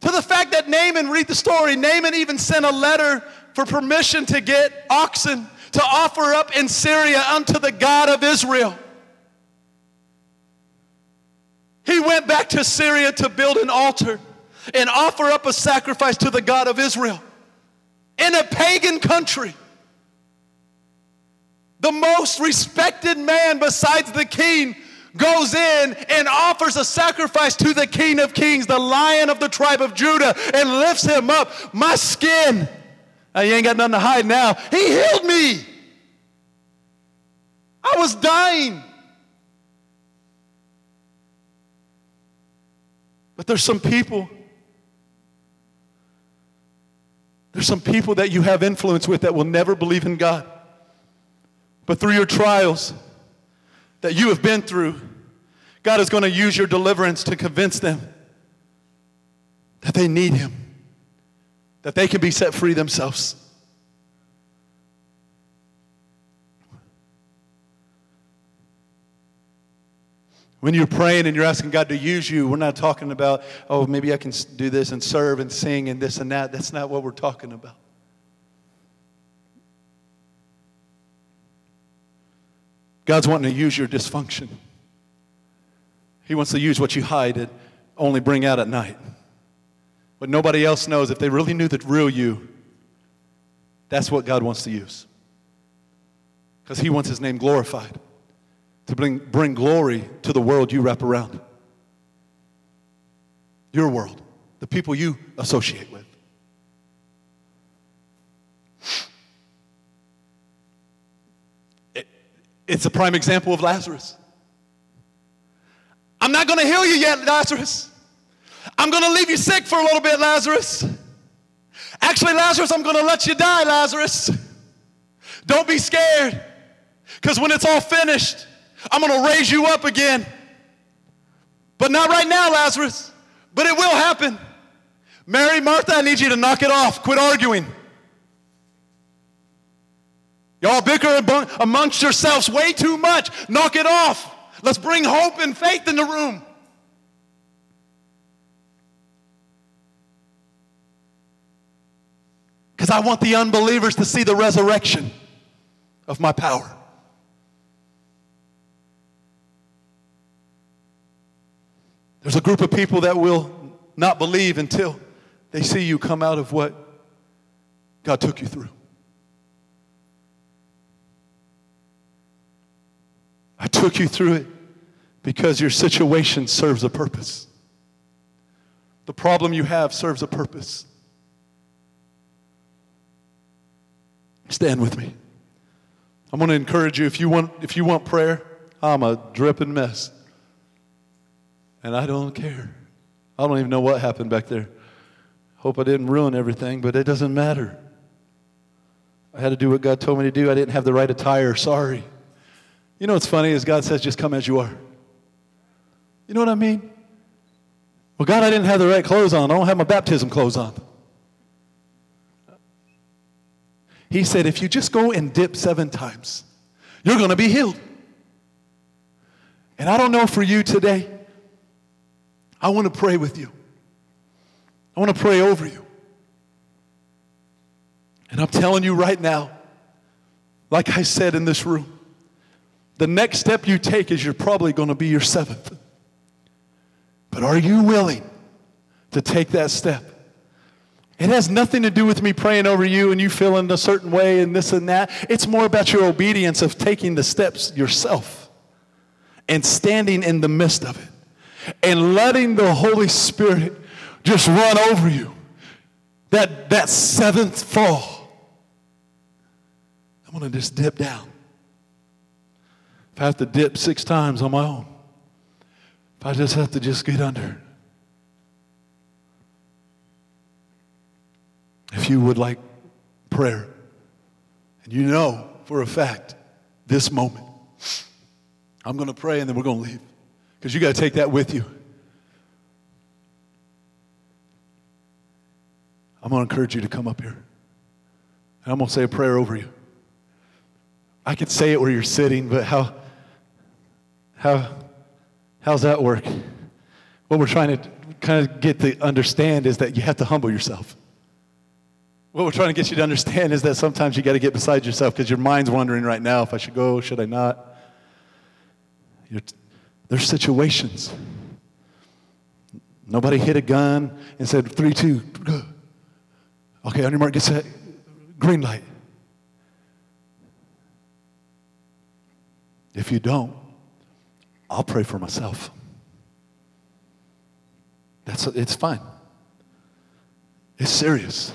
To the fact that Naaman, read the story, Naaman even sent a letter for permission to get oxen to offer up in Syria unto the God of Israel. He went back to Syria to build an altar and offer up a sacrifice to the God of Israel in a pagan country. The most respected man besides the king goes in and offers a sacrifice to the King of Kings, the lion of the tribe of Judah, and lifts him up. My skin, you ain't got nothing to hide now. He healed me. I was dying. But there's some people, there's some people that you have influence with that will never believe in God. But through your trials, that you have been through, God is going to use your deliverance to convince them that they need Him, that they can be set free themselves. When you're praying and you're asking God to use you, we're not talking about, oh, maybe I can do this and serve and sing and this and that. That's not what we're talking about. God's wanting to use your dysfunction. He wants to use what you hide and only bring out at night. What nobody else knows, if they really knew the real you, that's what God wants to use. Because He wants His name glorified, to bring, bring glory to the world you wrap around. Your world, the people you associate with. It's a prime example of Lazarus. I'm not going to heal you yet, Lazarus. I'm going to leave you sick for a little bit, Lazarus. Actually, Lazarus, I'm going to let you die, Lazarus. Don't be scared. Because when it's all finished, I'm going to raise you up again. But not right now, Lazarus. But it will happen. Mary, Martha, I need you to knock it off. Quit arguing. Y'all bicker amongst yourselves way too much. Knock it off. Let's bring hope and faith in the room. Because I want the unbelievers to see the resurrection of my power. There's a group of people that will not believe until they see you come out of what God took you through. I took you through it because your situation serves a purpose. The problem you have serves a purpose. Stand with me. I'm going to encourage you if you want if you want prayer, I'm a dripping mess. And I don't care. I don't even know what happened back there. Hope I didn't ruin everything, but it doesn't matter. I had to do what God told me to do. I didn't have the right attire. Sorry. You know what's funny is God says, just come as you are. You know what I mean? Well, God, I didn't have the right clothes on. I don't have my baptism clothes on. He said, if you just go and dip seven times, you're going to be healed. And I don't know for you today, I want to pray with you. I want to pray over you. And I'm telling you right now, like I said in this room, the next step you take is you're probably going to be your seventh. But are you willing to take that step? It has nothing to do with me praying over you and you feeling a certain way and this and that. It's more about your obedience of taking the steps yourself and standing in the midst of it and letting the Holy Spirit just run over you. That, that seventh fall. I'm going to just dip down. If I have to dip six times on my own, if I just have to just get under. If you would like prayer, and you know for a fact this moment, I'm going to pray and then we're going to leave. Because you got to take that with you. I'm going to encourage you to come up here. And I'm going to say a prayer over you. I could say it where you're sitting, but how how, how's that work? What we're trying to kind of get to understand is that you have to humble yourself. What we're trying to get you to understand is that sometimes you got to get beside yourself because your mind's wondering right now if I should go, should I not? You're, there's situations. Nobody hit a gun and said, three, two, go. Okay, on your mark, get set, green light. If you don't, I'll pray for myself. That's it's fine. It's serious.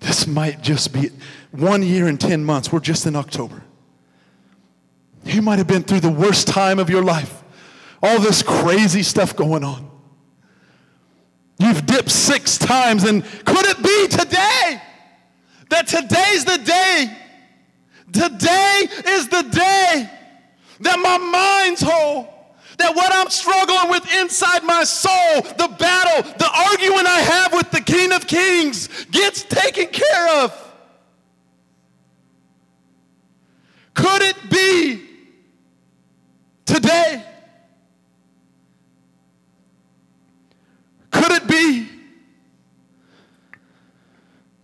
This might just be one year and 10 months. We're just in October. You might have been through the worst time of your life. All this crazy stuff going on. You've dipped six times, and could it be today that today's the day? Today is the day that my mind's whole, that what I'm struggling with inside my soul, the battle, the argument I have with the King of Kings gets taken care of. Could it be today? Could it be?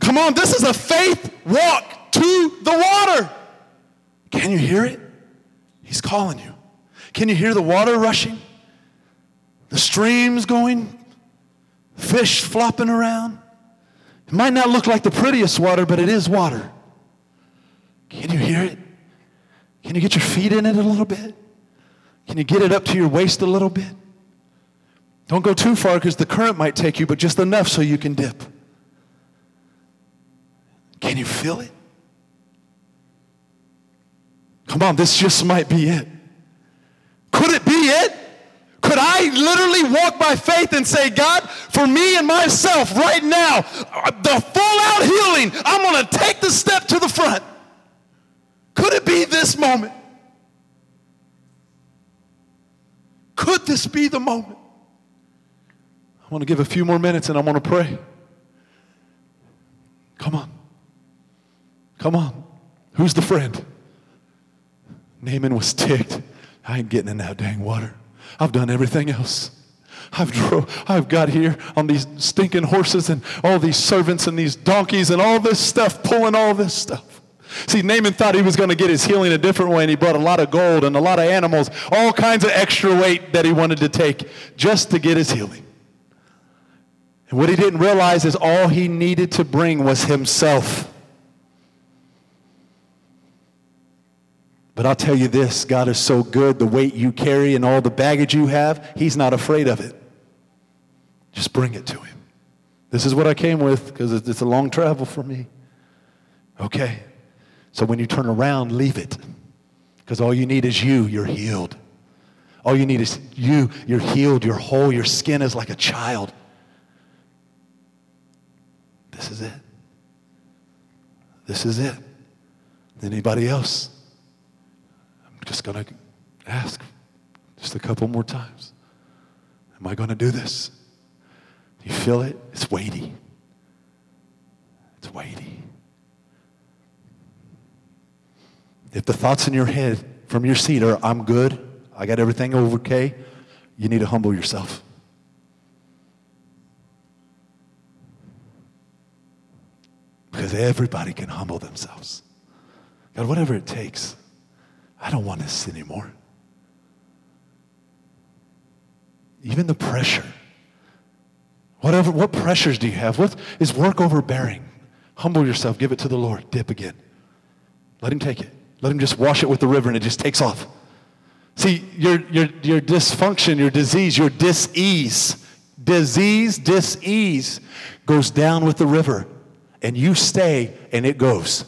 Come on, this is a faith walk to the water. Can you hear it? He's calling you. Can you hear the water rushing? The streams going? Fish flopping around? It might not look like the prettiest water, but it is water. Can you hear it? Can you get your feet in it a little bit? Can you get it up to your waist a little bit? Don't go too far because the current might take you, but just enough so you can dip. Can you feel it? Come on, this just might be it. Could it be it? Could I literally walk by faith and say, God, for me and myself right now, uh, the full out healing, I'm going to take the step to the front? Could it be this moment? Could this be the moment? I want to give a few more minutes and I want to pray. Come on. Come on. Who's the friend? Naaman was ticked. I ain't getting in that dang water. I've done everything else. I've drove, I've got here on these stinking horses and all these servants and these donkeys and all this stuff, pulling all this stuff. See, Naaman thought he was going to get his healing a different way, and he brought a lot of gold and a lot of animals, all kinds of extra weight that he wanted to take just to get his healing. And what he didn't realize is all he needed to bring was himself. But I'll tell you this God is so good. The weight you carry and all the baggage you have, He's not afraid of it. Just bring it to Him. This is what I came with because it's a long travel for me. Okay. So when you turn around, leave it. Because all you need is you. You're healed. All you need is you. You're healed. You're whole. Your skin is like a child. This is it. This is it. Anybody else? Just going to ask just a couple more times. Am I going to do this? You feel it? It's weighty. It's weighty. If the thoughts in your head from your seat are, I'm good, I got everything okay, you need to humble yourself. Because everybody can humble themselves. God, whatever it takes. I don't want this anymore. Even the pressure. Whatever, what pressures do you have? What is work overbearing? Humble yourself, give it to the Lord, dip again. Let him take it. Let him just wash it with the river and it just takes off. See, your, your, your dysfunction, your disease, your dis-ease, disease, dis-ease goes down with the river and you stay and it goes.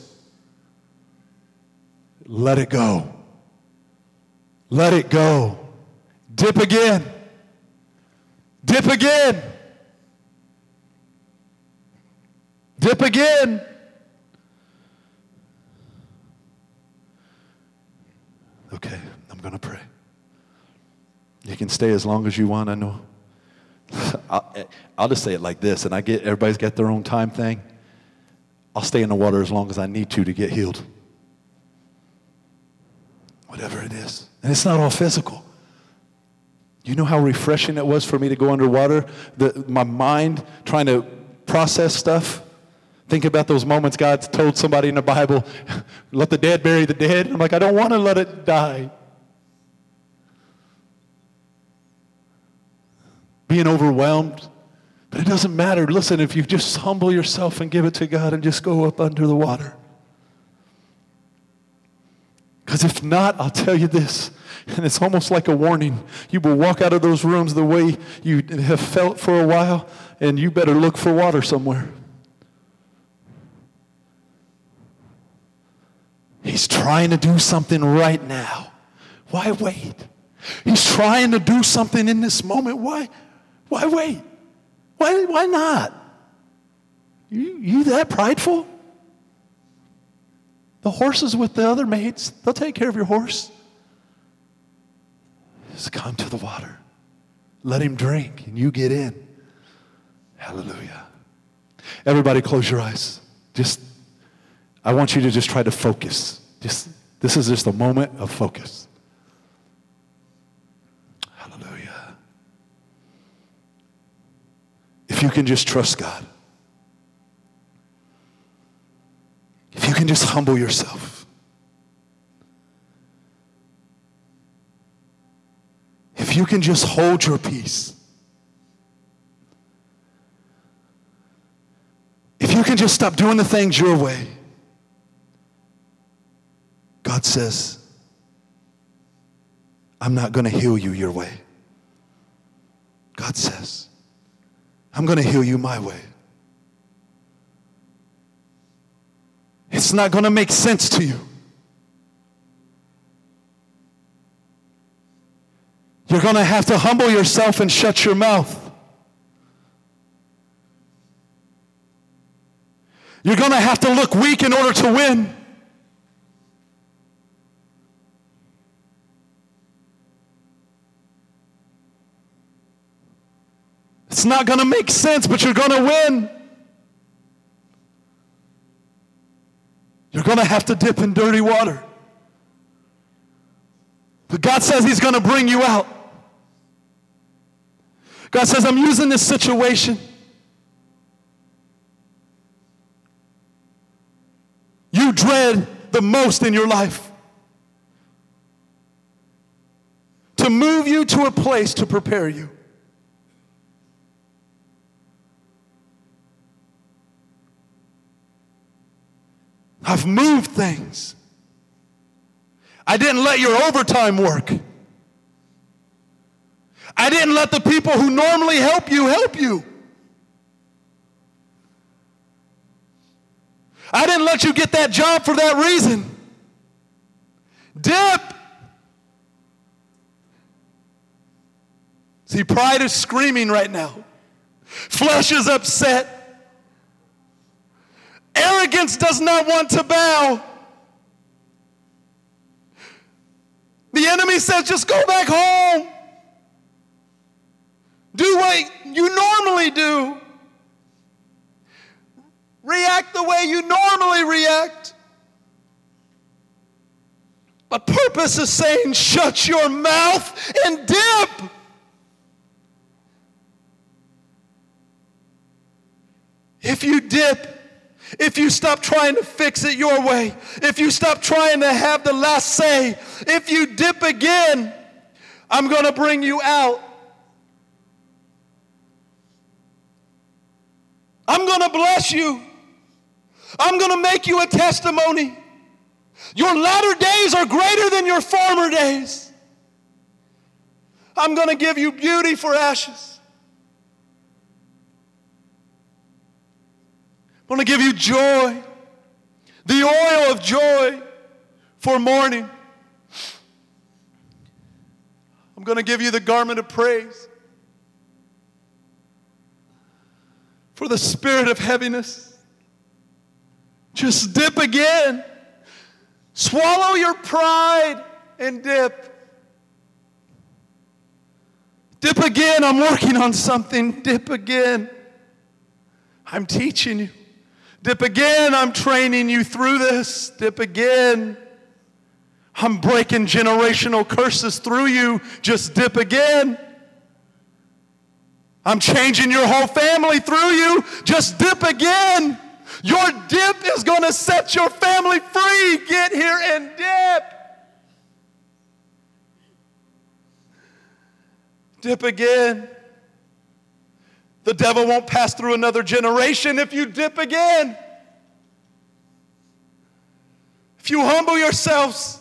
Let it go. Let it go. Dip again. Dip again. Dip again. Okay, I'm going to pray. You can stay as long as you want, I know. I'll, eh, I'll, just say it like this, and I get everybody's got their own time thing. I'll stay in the water as long as I need to to get healed. Whatever it is. And it's not all physical. You know how refreshing it was for me to go underwater? The, my mind trying to process stuff. Think about those moments God told somebody in the Bible, let the dead bury the dead. I'm like, I don't want to let it die. Being overwhelmed. But it doesn't matter. Listen, if you just humble yourself and give it to God and just go up under the water. Because if not, I'll tell you this, and it's almost like a warning. You will walk out of those rooms the way you have felt for a while, and you better look for water somewhere. He's trying to do something right now. Why wait? He's trying to do something in this moment. Why? Why wait? Why, why not? You, you that prideful? The horses with the other mates. They'll take care of your horse. Just come to the water. Let him drink and you get in. Hallelujah. Everybody close your eyes. Just I want you to just try to focus. Just this is just a moment of focus. Hallelujah. If you can just trust God. Can just humble yourself. If you can just hold your peace. If you can just stop doing the things your way. God says, I'm not going to heal you your way. God says, I'm going to heal you my way. It's not going to make sense to you. You're going to have to humble yourself and shut your mouth. You're going to have to look weak in order to win. It's not going to make sense, but you're going to win. You're going to have to dip in dirty water. But God says He's going to bring you out. God says, I'm using this situation. You dread the most in your life to move you to a place to prepare you. I've moved things. I didn't let your overtime work. I didn't let the people who normally help you help you. I didn't let you get that job for that reason. Dip. See, pride is screaming right now. Flesh is upset. Arrogance does not want to bow. The enemy says, just go back home. Do what you normally do. React the way you normally react. But purpose is saying, shut your mouth and dip. If you dip, if you stop trying to fix it your way, if you stop trying to have the last say, if you dip again, I'm going to bring you out. I'm going to bless you. I'm going to make you a testimony. Your latter days are greater than your former days. I'm going to give you beauty for ashes. Want to give you joy, the oil of joy for mourning. I'm going to give you the garment of praise for the spirit of heaviness. Just dip again. Swallow your pride and dip. Dip again. I'm working on something. Dip again. I'm teaching you. Dip again, I'm training you through this. Dip again. I'm breaking generational curses through you. Just dip again. I'm changing your whole family through you. Just dip again. Your dip is going to set your family free. Get here and dip. Dip again. The devil won't pass through another generation if you dip again. If you humble yourselves,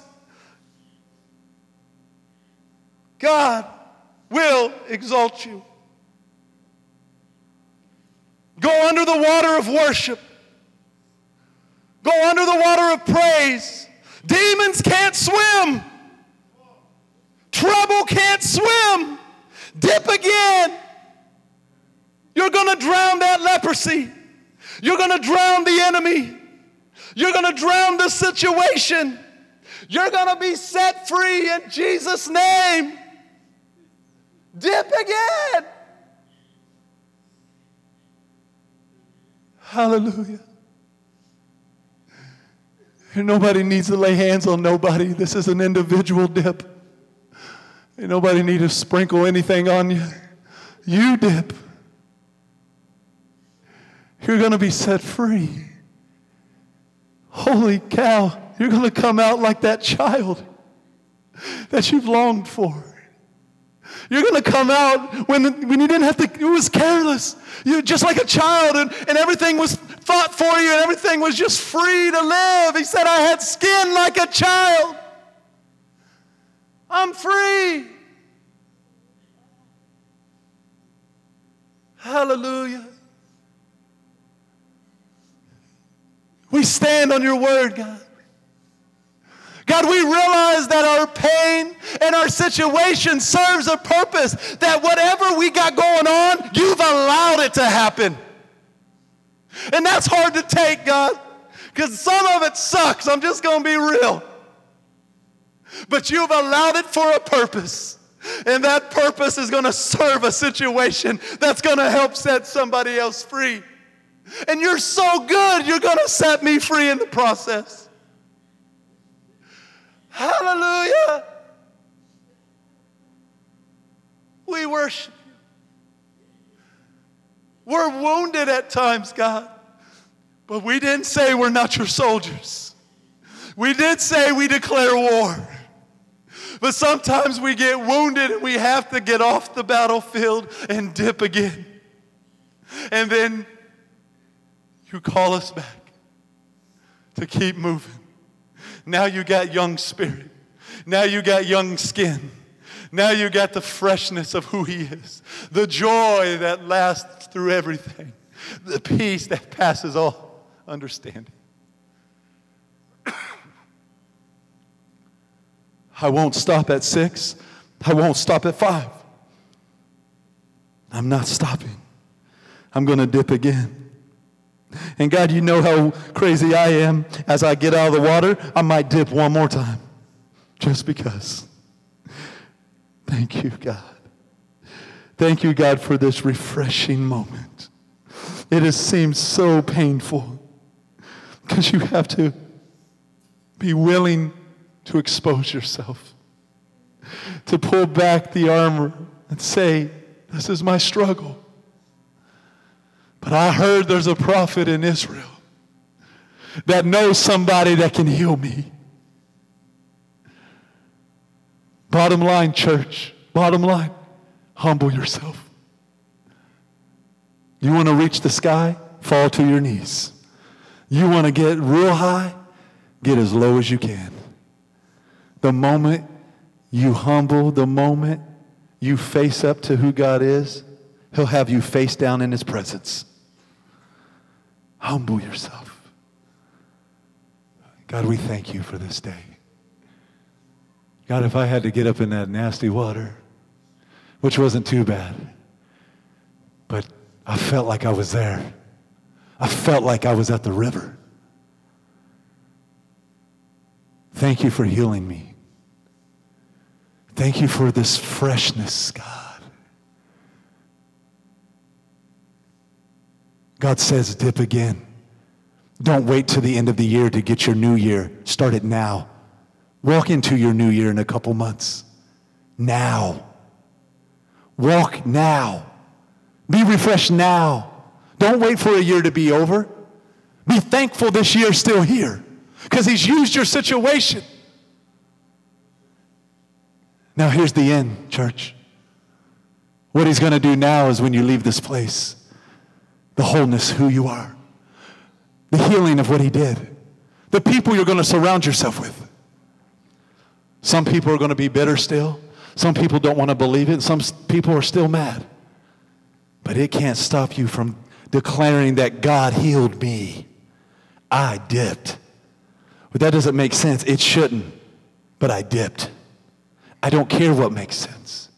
God will exalt you. Go under the water of worship. Go under the water of praise. Demons can't swim. Trouble can't swim. Dip again. You're going to drown that leprosy. You're going to drown the enemy. You're going to drown the situation. You're going to be set free in Jesus' name. Dip again. Hallelujah. And nobody needs to lay hands on nobody. This is an individual dip. And nobody needs to sprinkle anything on you. You dip you're going to be set free. holy cow, you're going to come out like that child that you've longed for. You're going to come out when, when you didn't have to, it was careless. You're just like a child, and, and everything was fought for you, and everything was just free to live. He said, I had skin like a child. I'm free. Hallelujah. We stand on your word, God. God, we realize that our pain and our situation serves a purpose, that whatever we got going on, you've allowed it to happen. And that's hard to take, God, because some of it sucks. I'm just going to be real. But you've allowed it for a purpose. And that purpose is going to serve a situation that's going to help set somebody else free. And you're so good, you're going to set me free in the process. Hallelujah. We worship you. We're wounded at times, God, but we didn't say we're not your soldiers. We did say we declare war. But sometimes we get wounded and we have to get off the battlefield and dip again. And then you call us back to keep moving. Now you got young spirit. Now you got young skin. Now you got the freshness of who He is, the joy that lasts through everything, the peace that passes all understanding. I won't stop at six. I won't stop at five. I'm not stopping. I'm going to dip again. And God, you know how crazy I am. As I get out of the water, I might dip one more time just because. Thank you, God. Thank you, God, for this refreshing moment. It has seemed so painful because you have to be willing to expose yourself, to pull back the armor and say, This is my struggle. But I heard there's a prophet in Israel that knows somebody that can heal me. Bottom line, church, bottom line, humble yourself. You want to reach the sky? Fall to your knees. You want to get real high? Get as low as you can. The moment you humble, the moment you face up to who God is, He'll have you face down in His presence. Humble yourself. God, we thank you for this day. God, if I had to get up in that nasty water, which wasn't too bad, but I felt like I was there. I felt like I was at the river. Thank you for healing me. Thank you for this freshness, God. God says, dip again. Don't wait till the end of the year to get your new year. Start it now. Walk into your new year in a couple months. Now. Walk now. Be refreshed now. Don't wait for a year to be over. Be thankful this year's still here because He's used your situation. Now, here's the end, church. What He's going to do now is when you leave this place, the wholeness who you are, the healing of what he did, the people you're going to surround yourself with. Some people are going to be bitter still. Some people don't want to believe it. Some people are still mad. But it can't stop you from declaring that God healed me. I dipped. But that doesn't make sense. It shouldn't. But I dipped. I don't care what makes sense.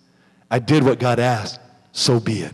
I did what God asked. So be it.